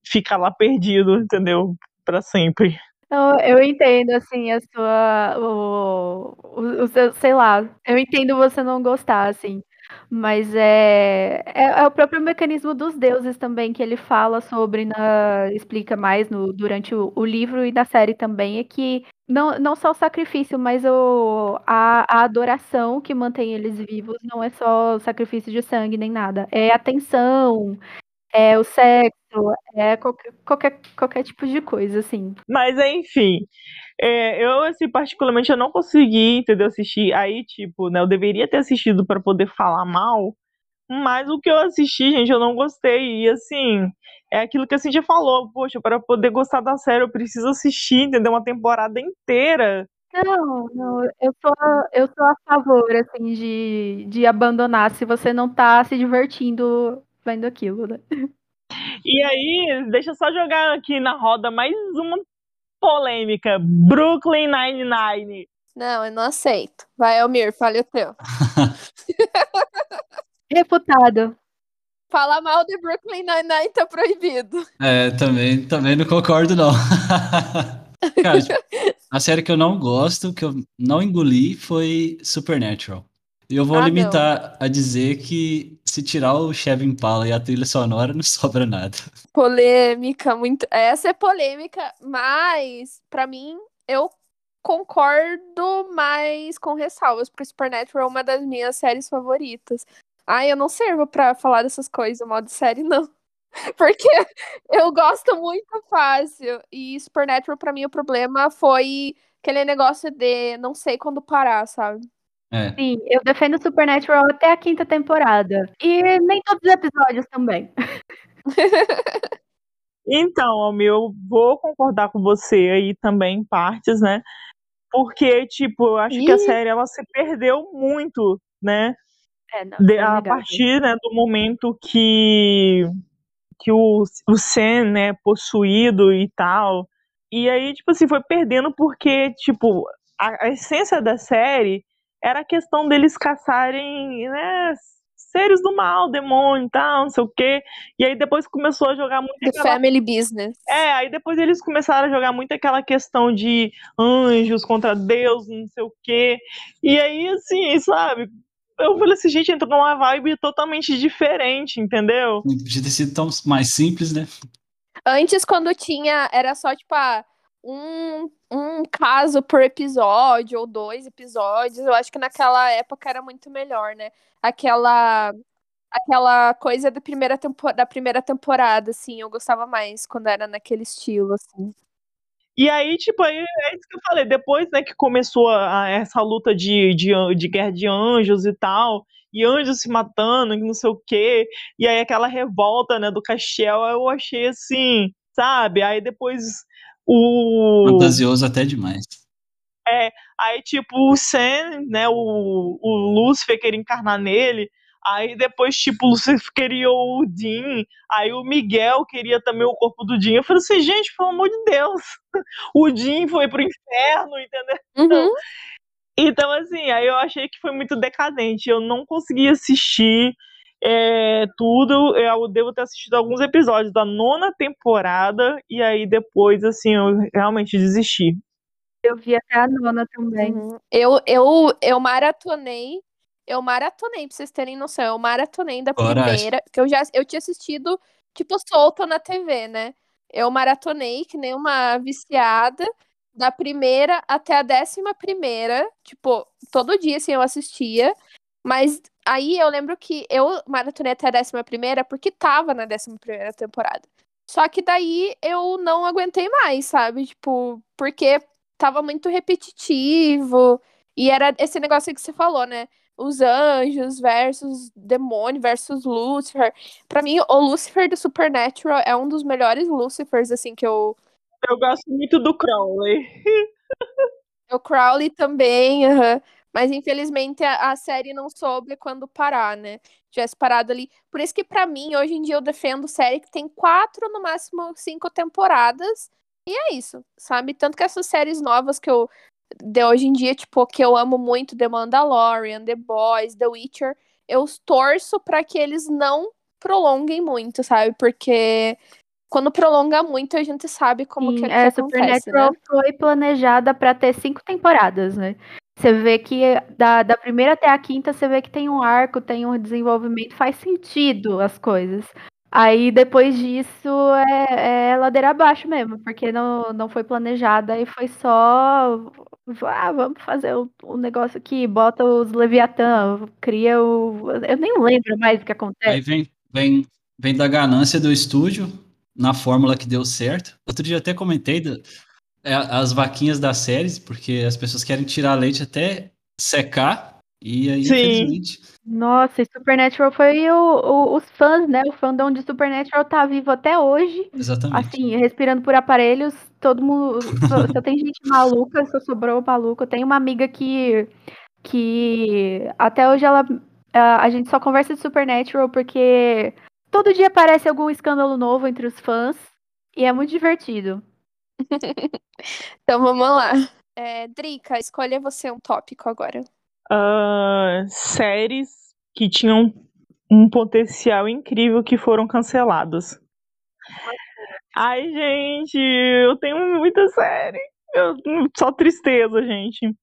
ficar lá perdido, entendeu? Para sempre. Eu, eu entendo, assim, a sua. O, o, o seu, sei lá. Eu entendo você não gostar, assim. Mas é, é, é, o próprio mecanismo dos deuses também que ele fala sobre, na, explica mais no, durante o, o, livro e na série também, é que não, não só o sacrifício, mas o, a, a adoração que mantém eles vivos não é só sacrifício de sangue nem nada. É atenção, é o sexo, é qualquer, qualquer, qualquer tipo de coisa, assim. Mas enfim, é, eu, assim, particularmente, eu não consegui, entendeu, assistir. Aí, tipo, né, eu deveria ter assistido para poder falar mal, mas o que eu assisti, gente, eu não gostei. E, assim, é aquilo que a Cintia falou, poxa, para poder gostar da série, eu preciso assistir, entendeu, uma temporada inteira. Não, não, eu sou, eu sou a favor, assim, de, de abandonar se você não tá se divertindo vendo aquilo, né? E aí, deixa eu só jogar aqui na roda mais uma polêmica. Brooklyn Nine-Nine. Não, eu não aceito. Vai, Almir, fale o teu. Reputado. Falar mal de Brooklyn Nine-Nine tá proibido. É, também, também não concordo, não. Cara, a série que eu não gosto, que eu não engoli, foi Supernatural. E eu vou ah, limitar não. a dizer que se tirar o Chevy Impala e a trilha sonora, não sobra nada. Polêmica, muito. Essa é polêmica, mas para mim eu concordo mais com ressalvas, porque Supernatural é uma das minhas séries favoritas. Ai, eu não servo para falar dessas coisas de série, não. Porque eu gosto muito fácil. E Supernatural, para mim, o problema foi aquele negócio de não sei quando parar, sabe? É. Sim, eu defendo Supernatural até a quinta temporada. E nem todos os episódios também. então, Almir, eu vou concordar com você aí também em partes, né? Porque, tipo, eu acho Ih. que a série ela se perdeu muito, né? É, não, De, a partir né, do momento que, que o, o Sam, né, possuído e tal. E aí, tipo assim, foi perdendo porque, tipo, a, a essência da série era a questão deles caçarem, né, seres do mal, demônio e tal, não sei o quê. E aí depois começou a jogar muito. The aquela... family business. É, aí depois eles começaram a jogar muito aquela questão de anjos contra Deus, não sei o quê. E aí, assim, sabe? Eu falei assim, gente, entrou numa vibe totalmente diferente, entendeu? Podia ter sido tão mais simples, né? Antes, quando tinha, era só, tipo, ah, um, um caso por episódio ou dois episódios. Eu acho que naquela época era muito melhor, né? Aquela aquela coisa da primeira, tempo, da primeira temporada, assim, eu gostava mais quando era naquele estilo, assim. E aí, tipo, aí é isso que eu falei, depois, né, que começou a, essa luta de, de, de guerra de anjos e tal, e anjos se matando, e não sei o quê, e aí aquela revolta, né, do Castiel, eu achei assim, sabe? Aí depois o... Fantasioso até demais. É, aí tipo o Sam, né, o, o Lúcifer queria encarnar nele, aí depois tipo o Lúcifer queria o Dean, aí o Miguel queria também o corpo do Dean, eu falei assim, gente, pelo amor de Deus, o Dean foi pro inferno, entendeu? Uhum. Então assim, aí eu achei que foi muito decadente, eu não consegui assistir, é, tudo. Eu devo ter assistido alguns episódios da nona temporada e aí depois, assim, eu realmente desisti. Eu vi até a nona também. Uhum. Eu, eu, eu maratonei. Eu maratonei, pra vocês terem noção. Eu maratonei da primeira. Que eu já eu tinha assistido, tipo, solta na TV, né? Eu maratonei, que nem uma viciada. da primeira até a décima primeira. Tipo, todo dia, assim, eu assistia. Mas aí eu lembro que eu maratonei até a décima primeira porque tava na décima primeira temporada. Só que daí eu não aguentei mais, sabe? Tipo, porque tava muito repetitivo. E era esse negócio que você falou, né? Os anjos versus demônio versus Lucifer. Para mim, o Lucifer do Supernatural é um dos melhores Lucifers, assim, que eu. Eu gosto muito do Crowley. o Crowley também, uhum. Mas infelizmente a, a, série não soube quando parar, né? Tivesse parado ali. Por isso que para mim, hoje em dia, eu defendo série que tem quatro, no máximo cinco temporadas. E é isso, sabe? Tanto que essas séries novas que eu. De hoje em dia, tipo, que eu amo muito, The Mandalorian, The Boys, The Witcher, eu torço para que eles não prolonguem muito, sabe? Porque quando prolonga muito, a gente sabe como Sim, que, é, que acontece, Supernatural né? foi planejada para ter cinco temporadas, né? Você vê que da, da primeira até a quinta, você vê que tem um arco, tem um desenvolvimento, faz sentido as coisas. Aí depois disso é, é ladeira abaixo mesmo, porque não, não foi planejada e foi só. Ah, vamos fazer o, o negócio aqui, bota os Leviatã, cria o. Eu nem lembro mais o que acontece. Aí vem, vem, vem da ganância do estúdio, na fórmula que deu certo. Outro dia até comentei do, é, as vaquinhas das séries, porque as pessoas querem tirar leite até secar, e aí, Sim. infelizmente. Nossa, e Supernatural foi o, o, os fãs, né? O fandom de Supernatural tá vivo até hoje. Exatamente. Assim, respirando por aparelhos, todo mundo. só, só tem gente maluca, só sobrou maluco. Tem uma amiga que. que até hoje ela. A, a gente só conversa de Supernatural porque todo dia aparece algum escândalo novo entre os fãs. E é muito divertido. então vamos lá. É, Drica, escolha você um tópico agora. Uh, séries que tinham um potencial incrível que foram canceladas. Ai, gente, eu tenho muita série. Eu, só tristeza, gente.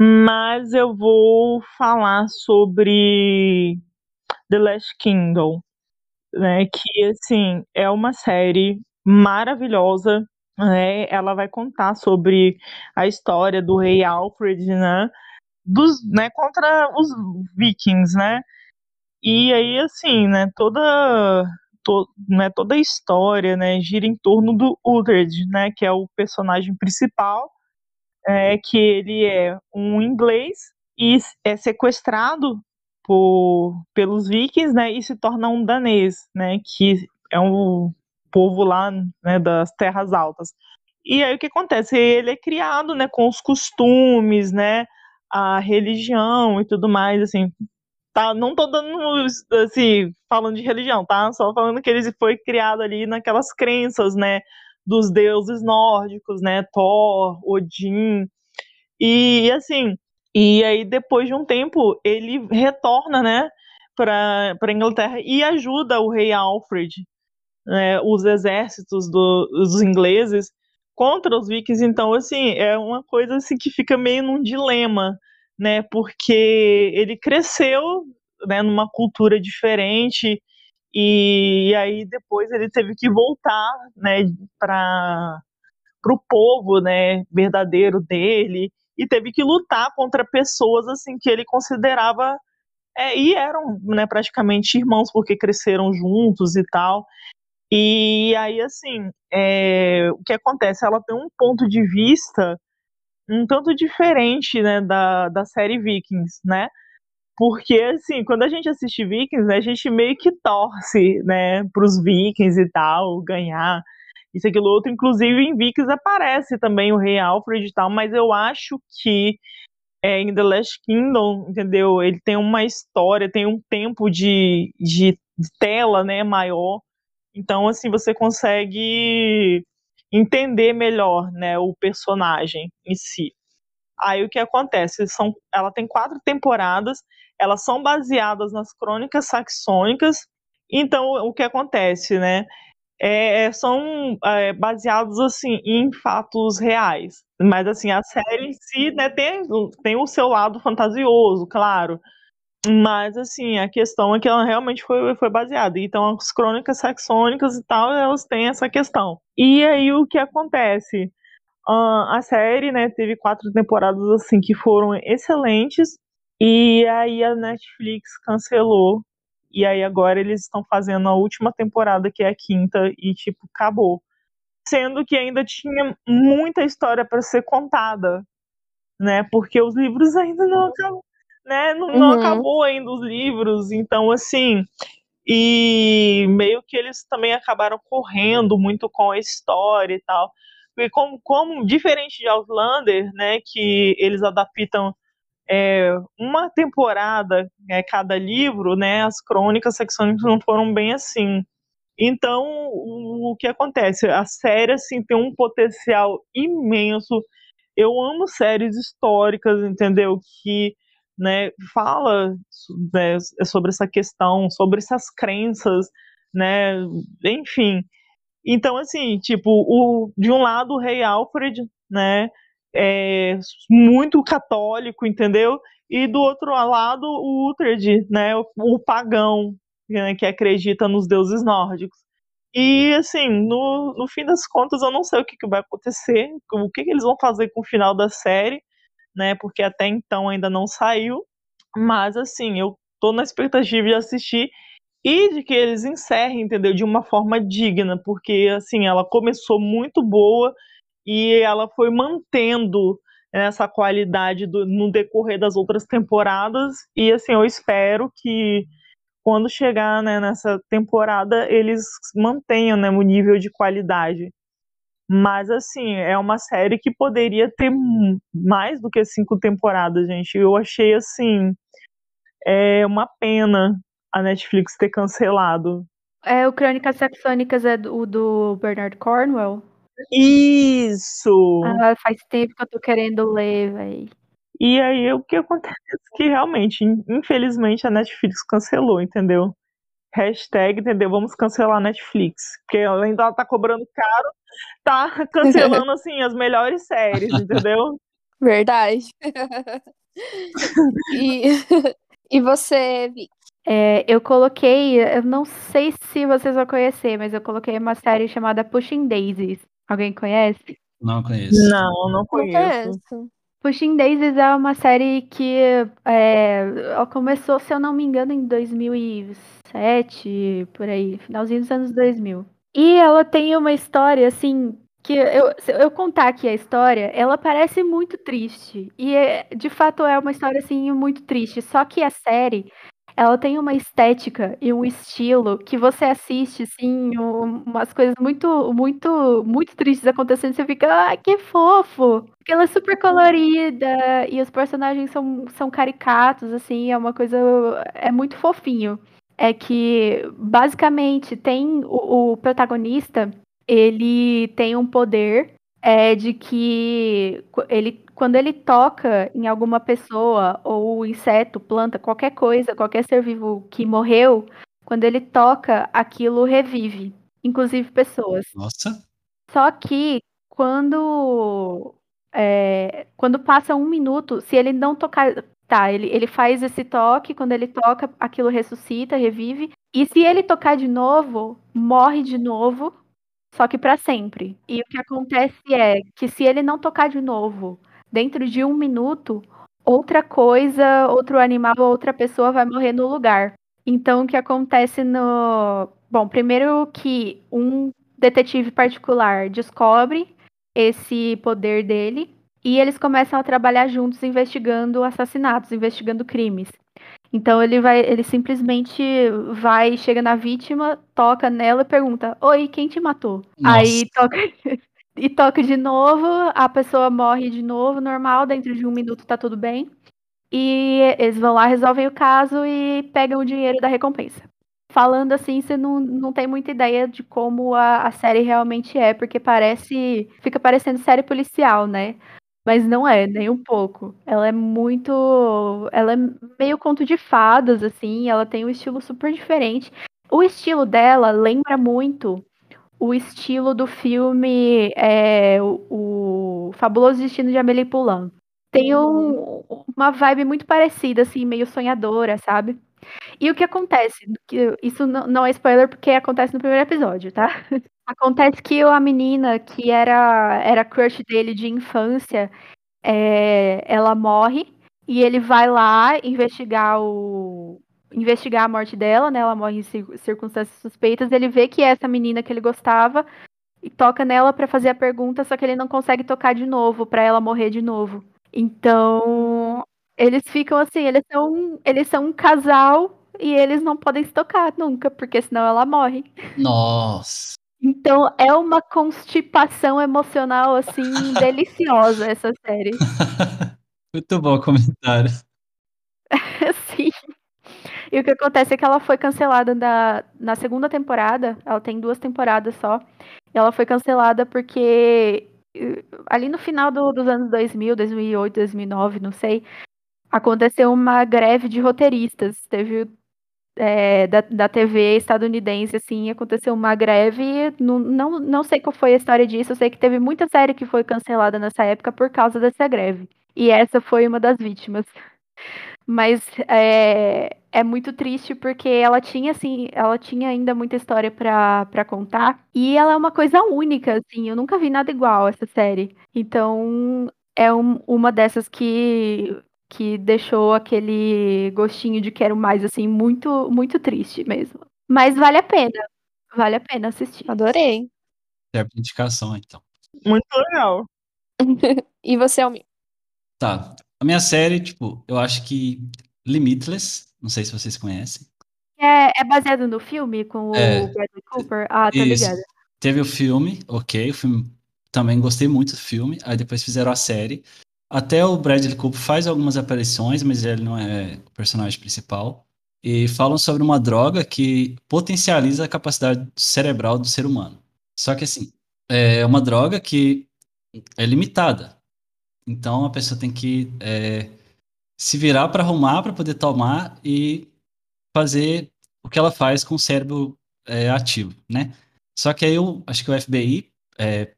Mas eu vou falar sobre The Last Kingdom, né? Que assim é uma série maravilhosa né, ela vai contar sobre a história do rei Alfred, né, dos, né, contra os vikings, né, e aí, assim, né, toda, to, né, toda a história, né, gira em torno do Uhtred, né, que é o personagem principal, é, que ele é um inglês e é sequestrado por, pelos vikings, né, e se torna um danês, né, que é um povo lá, né, das terras altas. E aí o que acontece? Ele é criado, né, com os costumes, né, a religião e tudo mais, assim. Tá, não tô dando, assim, falando de religião, tá? Só falando que ele foi criado ali naquelas crenças, né, dos deuses nórdicos, né, Thor, Odin. E, assim, e aí depois de um tempo ele retorna, né, para Inglaterra e ajuda o rei Alfred, né, os exércitos do, dos ingleses contra os vikings. Então, assim, é uma coisa assim, que fica meio num dilema, né? Porque ele cresceu né, numa cultura diferente e, e aí depois ele teve que voltar, né, para o povo, né, verdadeiro dele e teve que lutar contra pessoas assim que ele considerava é, e eram né, praticamente irmãos porque cresceram juntos e tal. E aí, assim, é, o que acontece? Ela tem um ponto de vista um tanto diferente, né, da, da série Vikings, né? Porque, assim, quando a gente assiste Vikings, né, a gente meio que torce, né, pros Vikings e tal, ganhar isso, aquilo, outro. Inclusive, em Vikings aparece também o Rei Alfred e tal, mas eu acho que é, em The Last Kingdom, entendeu? Ele tem uma história, tem um tempo de, de tela, né, maior, então, assim, você consegue entender melhor, né, o personagem em si. Aí o que acontece? São, ela tem quatro temporadas, elas são baseadas nas crônicas saxônicas. Então, o que acontece, né? É, é são é, baseados assim em fatos reais. Mas assim, a série em si né, tem, tem o seu lado fantasioso, claro. Mas, assim, a questão é que ela realmente foi, foi baseada. Então, as crônicas saxônicas e tal, elas têm essa questão. E aí, o que acontece? Uh, a série, né, teve quatro temporadas assim que foram excelentes e aí a Netflix cancelou e aí agora eles estão fazendo a última temporada que é a quinta e tipo acabou, sendo que ainda tinha muita história para ser contada, né? Porque os livros ainda não acabam, né? Não, não Uhum. acabou ainda os livros, então assim e meio que eles também acabaram correndo muito com a história e tal. Porque como, como diferente de Outlander, né, que eles adaptam é, uma temporada é, cada livro, né, as crônicas saxônicas não foram bem assim. Então, o, o que acontece? A série assim tem um potencial imenso. Eu amo séries históricas, entendeu? Que né, fala né, sobre essa questão, sobre essas crenças, né, enfim. Então, assim, tipo, o, de um lado o rei Alfred, né, é muito católico, entendeu? E do outro lado o Uhtred, né, o, o pagão, né, que acredita nos deuses nórdicos. E, assim, no, no fim das contas, eu não sei o que, que vai acontecer, o que, que eles vão fazer com o final da série, né? Porque até então ainda não saiu. Mas assim, eu tô na expectativa de assistir e de que eles encerrem, entendeu? De uma forma digna, porque assim, ela começou muito boa e ela foi mantendo essa qualidade do, no decorrer das outras temporadas. E assim, eu espero que quando chegar né, nessa temporada eles mantenham né, o nível de qualidade. Mas, assim, é uma série que poderia ter mais do que cinco temporadas, gente. Eu achei, assim, é uma pena a Netflix ter cancelado. É, o Crônicas Saxônicas é do, do Bernard Cornwell. Isso! Ah, faz tempo que eu tô querendo ler, velho. E aí, o que acontece? Que realmente, infelizmente, a Netflix cancelou, entendeu? Hashtag, entendeu? Vamos cancelar a Netflix. Porque além dela tá cobrando caro, tá cancelando, assim, as melhores séries, entendeu? Verdade. e, e você, Vi? É, eu coloquei, eu não sei se vocês vão conhecer, mas eu coloquei uma série chamada Pushing Daisies. Alguém conhece? Não conheço. Não, não Não conheço. conheço. Pushing Daisies é uma série que é, começou, se eu não me engano, em 2007, por aí, finalzinho dos anos 2000. E ela tem uma história, assim, que eu, se eu contar aqui a história, ela parece muito triste. E, é, de fato, é uma história, assim, muito triste. Só que a série, ela tem uma estética e um estilo que você assiste, assim, um- umas coisas muito, muito, muito tristes acontecendo. Você fica, ai, que fofo! Porque ela é super colorida e os personagens são, são caricatos, assim, é uma coisa. É muito fofinho. É que, basicamente, tem o, o protagonista, ele tem um poder é de que qu- ele, quando ele toca em alguma pessoa, ou inseto, planta, qualquer coisa, qualquer ser vivo que morreu, quando ele toca, aquilo revive, inclusive pessoas. Nossa, Só que quando é, quando passa um minuto, se ele não tocar, tá, ele, ele faz esse toque, quando ele toca, aquilo ressuscita, revive. E se ele tocar de novo, morre de novo, só que para sempre. E o que acontece é que se ele não tocar de novo, dentro de um minuto, outra coisa, outro animal, outra pessoa vai morrer no lugar. Então, o que acontece no. Bom, primeiro que um detetive particular descobre esse poder dele e eles começam a trabalhar juntos investigando assassinatos, investigando crimes. Então ele vai, ele simplesmente vai, chega na vítima, toca nela e pergunta: "Oi, quem te matou?". Nossa. Aí toca e toca de novo, a pessoa morre de novo, normal, dentro de um minuto tá tudo bem. E eles vão lá, resolvem o caso e pegam o dinheiro da recompensa. Falando assim, você não, não tem muita ideia de como a, a série realmente é, porque parece. Fica parecendo série policial, né? Mas não é, nem um pouco. Ela é muito. Ela é meio conto de fadas, assim. Ela tem um estilo super diferente. O estilo dela lembra muito o estilo do filme é, o, o Fabuloso Destino de Amélie Poulain. Tem um- uma vibe muito parecida, assim, meio sonhadora, sabe? E o que acontece? Isso não é spoiler porque acontece no primeiro episódio, tá? Acontece que a menina que era, era crush dele de infância, é, ela morre e ele vai lá investigar o investigar a morte dela, né? Ela morre em circunstâncias suspeitas. Ele vê que é essa menina que ele gostava e toca nela para fazer a pergunta, só que ele não consegue tocar de novo para ela morrer de novo. Então, eles ficam assim, eles são, eles são um casal e eles não podem se tocar nunca, porque senão ela morre. Nossa. Então é uma constipação emocional assim deliciosa essa série. Muito bom o comentário. Sim. E o que acontece é que ela foi cancelada na, na segunda temporada. Ela tem duas temporadas só. E ela foi cancelada porque eh, ali no final do, dos anos 2000, 2008, 2009, não sei, aconteceu uma greve de roteiristas. Teve é, da, da TV estadunidense, assim, aconteceu uma greve. Não, não, não sei qual foi a história disso. Eu sei que teve muita série que foi cancelada nessa época por causa dessa greve. E essa foi uma das vítimas. Mas é, é muito triste porque ela tinha, assim, ela tinha ainda muita história para contar. E ela é uma coisa única, assim. Eu nunca vi nada igual essa série. Então, é um, uma dessas que que deixou aquele gostinho de quero mais, assim, muito, muito triste mesmo. Mas vale a pena. Vale a pena assistir. Adorei. É a indicação, então. Muito legal. e você, Almir? Tá. A minha série, tipo, eu acho que Limitless, não sei se vocês conhecem. É, é baseado no filme com é, o Bradley Cooper? Ah, tá isso. ligado. Teve o filme, ok, o filme também gostei muito do filme, aí depois fizeram a série. Até o Bradley Cooper faz algumas aparições, mas ele não é o personagem principal. E falam sobre uma droga que potencializa a capacidade cerebral do ser humano. Só que assim, é uma droga que é limitada. Então a pessoa tem que é, se virar para arrumar para poder tomar e fazer o que ela faz com o cérebro é, ativo, né? Só que aí eu acho que o FBI é,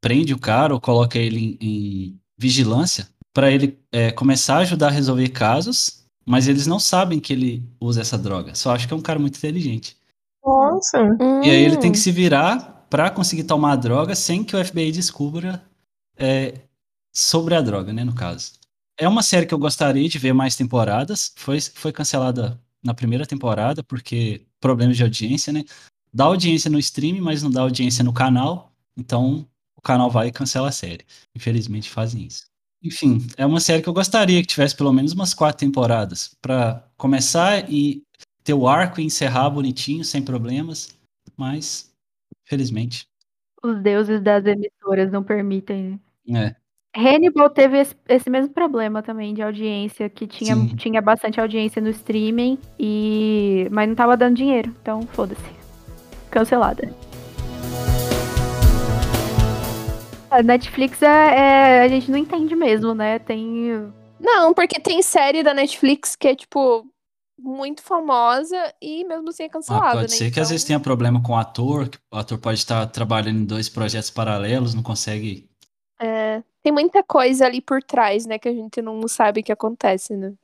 prende o cara ou coloca ele em, em vigilância para ele é, começar a ajudar a resolver casos, mas eles não sabem que ele usa essa droga. Só acho que é um cara muito inteligente. Nossa. E aí ele tem que se virar para conseguir tomar a droga sem que o FBI descubra é, sobre a droga, né, no caso. É uma série que eu gostaria de ver mais temporadas. Foi, foi cancelada na primeira temporada porque problemas de audiência, né? Dá audiência no stream, mas não dá audiência no canal. Então o canal vai e cancela a série. Infelizmente fazem isso. Enfim, é uma série que eu gostaria que tivesse pelo menos umas quatro temporadas para começar e ter o arco e encerrar bonitinho, sem problemas, mas infelizmente. Os deuses das emissoras não permitem. É. Hannibal teve esse, esse, mesmo problema também de audiência, que tinha, tinha bastante audiência no streaming, e mas não tava dando dinheiro, então foda-se. Cancelada. A Netflix é, é, a gente não entende mesmo, né? Tem. Não, porque tem série da Netflix que é, tipo, muito famosa e mesmo assim é cancelada. Ah, pode né? ser então... que às vezes tenha problema com o ator, que o ator pode estar trabalhando em dois projetos paralelos, não consegue. É, tem muita coisa ali por trás, né, que a gente não sabe o que acontece, né?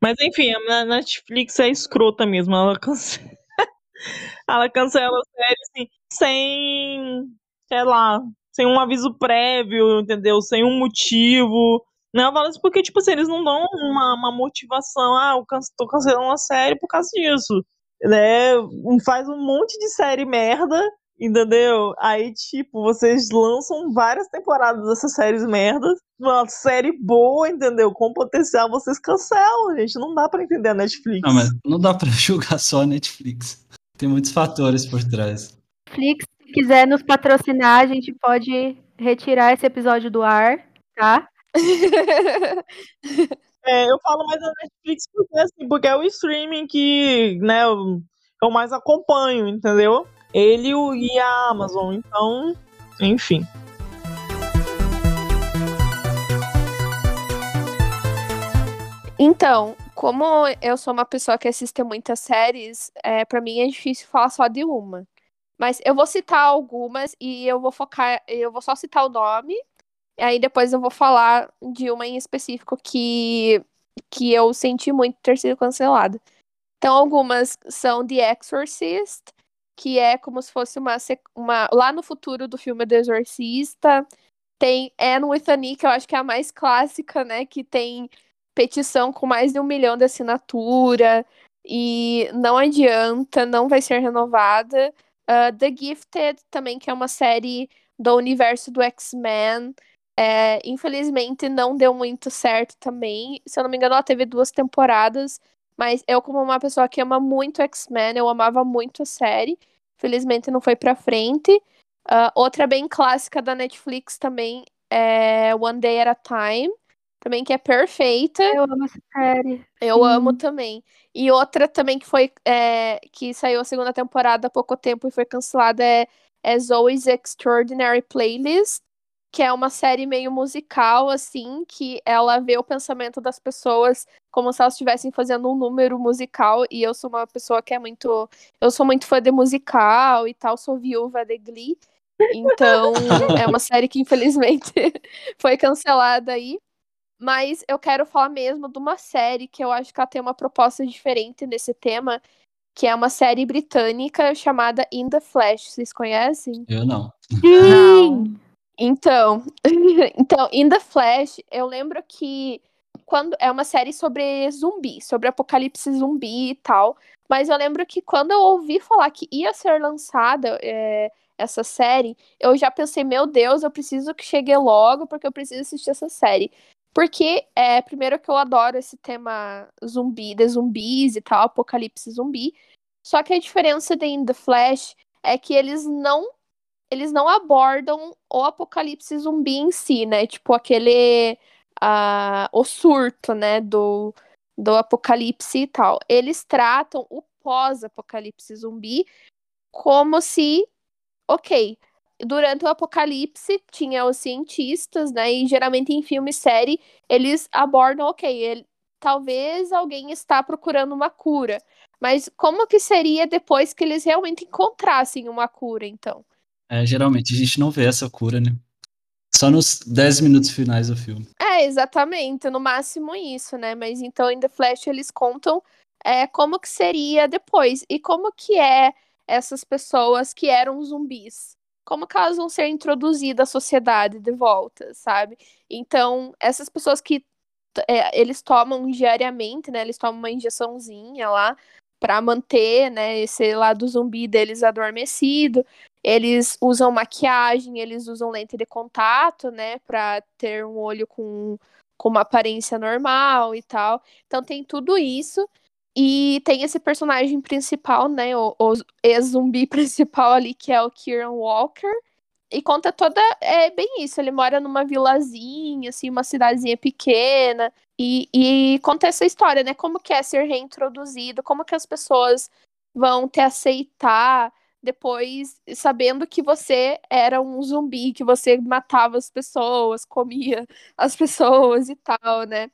Mas enfim, a Netflix é escrota mesmo, ela cancela, ela cancela a série assim, sem, sei lá, sem um aviso prévio, entendeu? Sem um motivo. Não, eu falo isso porque, tipo assim, eles não dão uma, uma motivação, ah, eu tô cancelando uma série por causa disso. Né? Faz um monte de série merda, entendeu? Aí, tipo, vocês lançam várias temporadas dessas séries merdas, uma série boa, entendeu? Com potencial, vocês cancelam, gente. Não dá para entender a Netflix. Não, mas não dá pra julgar só a Netflix. Tem muitos fatores por trás. Netflix quiser nos patrocinar, a gente pode retirar esse episódio do ar, tá? é, eu falo mais da Netflix porque, assim, porque é o streaming que, né, eu, eu mais acompanho, entendeu? Ele e a Amazon, então, enfim. Então, como eu sou uma pessoa que assiste muitas séries, é, para mim é difícil falar só de uma. Mas eu vou citar algumas e eu vou focar, eu vou só citar o nome, e aí depois eu vou falar de uma em específico que, que eu senti muito ter sido cancelada. Então, algumas são The Exorcist, que é como se fosse uma, uma lá no futuro do filme do Exorcista. Tem Anne with a que eu acho que é a mais clássica, né? Que tem petição com mais de um milhão de assinatura e não adianta, não vai ser renovada. Uh, The Gifted também, que é uma série do universo do X-Men. É, infelizmente não deu muito certo também. Se eu não me engano, ela teve duas temporadas. Mas eu, como uma pessoa que ama muito X-Men, eu amava muito a série. Felizmente não foi pra frente. Uh, outra bem clássica da Netflix também é One Day at a Time. Também que é perfeita. Eu amo essa série. Eu Sim. amo também. E outra também que foi. É, que saiu a segunda temporada há pouco tempo e foi cancelada é, é Zoe's Extraordinary Playlist que é uma série meio musical, assim, que ela vê o pensamento das pessoas como se elas estivessem fazendo um número musical, e eu sou uma pessoa que é muito. Eu sou muito fã de musical e tal, sou viúva de Glee. Então, é uma série que infelizmente foi cancelada aí. Mas eu quero falar mesmo de uma série que eu acho que ela tem uma proposta diferente nesse tema, que é uma série britânica chamada In the Flash. Vocês conhecem? Eu não. Sim! Então, então, In the Flash, eu lembro que quando é uma série sobre zumbi, sobre apocalipse zumbi e tal. Mas eu lembro que quando eu ouvi falar que ia ser lançada é, essa série, eu já pensei, meu Deus, eu preciso que chegue logo, porque eu preciso assistir essa série. Porque, é, primeiro que eu adoro esse tema zumbi, de zumbis e tal, apocalipse zumbi. Só que a diferença de The Flash é que eles não eles não abordam o apocalipse zumbi em si, né? Tipo aquele uh, o surto, né, do, do apocalipse e tal. Eles tratam o pós-apocalipse zumbi como se, ok, durante o apocalipse tinha os cientistas, né? E geralmente em filme e série eles abordam, ok, ele, talvez alguém está procurando uma cura. Mas como que seria depois que eles realmente encontrassem uma cura, então? É, geralmente a gente não vê essa cura, né? Só nos 10 minutos finais do filme. É, exatamente, no máximo isso, né? Mas então em The Flash eles contam é, como que seria depois e como que é essas pessoas que eram zumbis. Como que elas vão ser introduzidas à sociedade de volta, sabe? Então, essas pessoas que é, eles tomam diariamente, né? Eles tomam uma injeçãozinha lá para manter, né, esse lado zumbi deles adormecido. Eles usam maquiagem, eles usam lente de contato, né, para ter um olho com, com uma aparência normal e tal. Então tem tudo isso. E tem esse personagem principal, né, o, o ex-zumbi principal ali, que é o Kieran Walker. E conta toda. É bem isso. Ele mora numa vilazinha, assim, uma cidadezinha pequena. E, e conta essa história, né? Como que é ser reintroduzido, como que as pessoas vão te aceitar depois, sabendo que você era um zumbi, que você matava as pessoas, comia as pessoas e tal, né?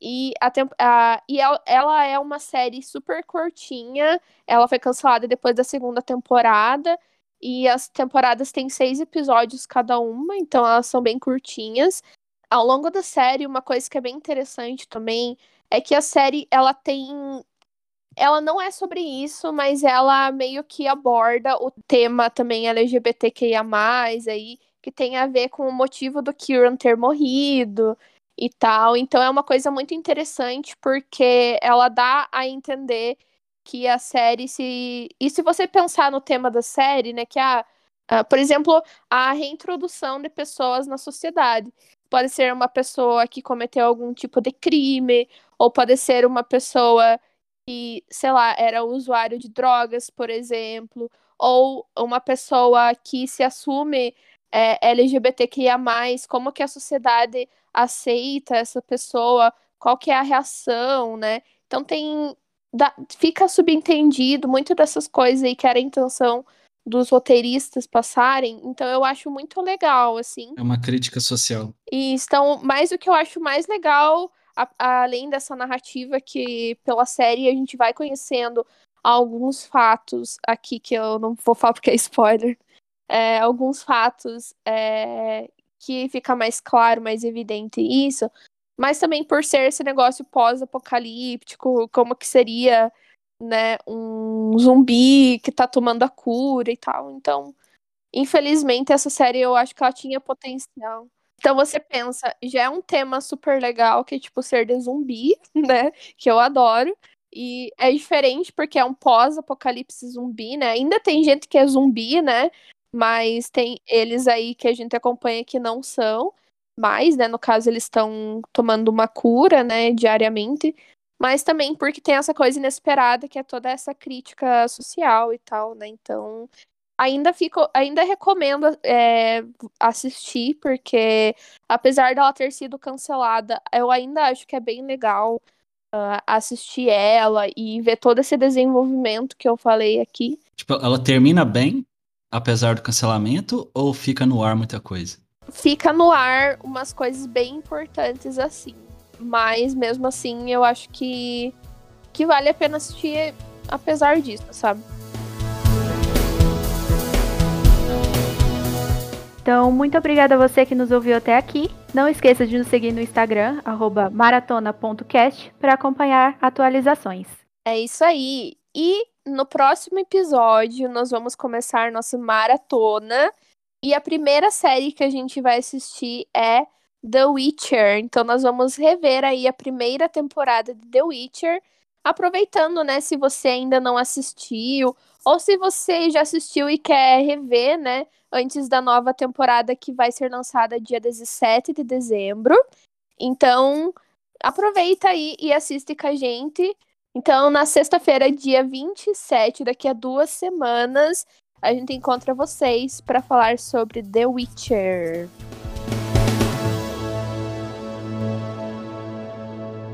E, a, a, e ela é uma série super curtinha. Ela foi cancelada depois da segunda temporada. E as temporadas têm seis episódios cada uma, então elas são bem curtinhas. Ao longo da série, uma coisa que é bem interessante também é que a série ela tem ela não é sobre isso, mas ela meio que aborda o tema também LGBTQIA+, aí, que tem a ver com o motivo do Kieran ter morrido e tal. Então é uma coisa muito interessante porque ela dá a entender que a série se. E se você pensar no tema da série, né? Que a. Por exemplo, a reintrodução de pessoas na sociedade. Pode ser uma pessoa que cometeu algum tipo de crime, ou pode ser uma pessoa que, sei lá, era usuário de drogas, por exemplo, ou uma pessoa que se assume é, LGBTQIA+, como que a sociedade aceita essa pessoa, qual que é a reação, né? Então tem dá, fica subentendido muito dessas coisas aí que era a intenção dos roteiristas passarem, então eu acho muito legal, assim. É uma crítica social. E então, mais o que eu acho mais legal, a, a, além dessa narrativa que pela série a gente vai conhecendo alguns fatos aqui que eu não vou falar porque é spoiler, é, alguns fatos é, que fica mais claro, mais evidente isso, mas também por ser esse negócio pós-apocalíptico, como que seria né, um zumbi que tá tomando a cura e tal. Então, infelizmente, essa série eu acho que ela tinha potencial. Então você pensa, já é um tema super legal, que é tipo ser de zumbi, né? Que eu adoro. E é diferente porque é um pós-apocalipse zumbi, né? Ainda tem gente que é zumbi, né? Mas tem eles aí que a gente acompanha que não são mais, né? No caso, eles estão tomando uma cura, né, diariamente. Mas também porque tem essa coisa inesperada que é toda essa crítica social e tal, né? Então, ainda fico, ainda recomendo é, assistir, porque apesar dela ter sido cancelada, eu ainda acho que é bem legal uh, assistir ela e ver todo esse desenvolvimento que eu falei aqui. Tipo, ela termina bem, apesar do cancelamento, ou fica no ar muita coisa? Fica no ar umas coisas bem importantes assim. Mas mesmo assim, eu acho que, que vale a pena assistir apesar disso, sabe? Então, muito obrigada a você que nos ouviu até aqui. Não esqueça de nos seguir no Instagram, maratona.cast, para acompanhar atualizações. É isso aí. E no próximo episódio, nós vamos começar nossa maratona. E a primeira série que a gente vai assistir é The Witcher. Então, nós vamos rever aí a primeira temporada de The Witcher. Aproveitando, né, se você ainda não assistiu, ou se você já assistiu e quer rever, né, antes da nova temporada que vai ser lançada dia 17 de dezembro. Então, aproveita aí e assiste com a gente. Então, na sexta-feira, dia 27, daqui a duas semanas, a gente encontra vocês para falar sobre The Witcher.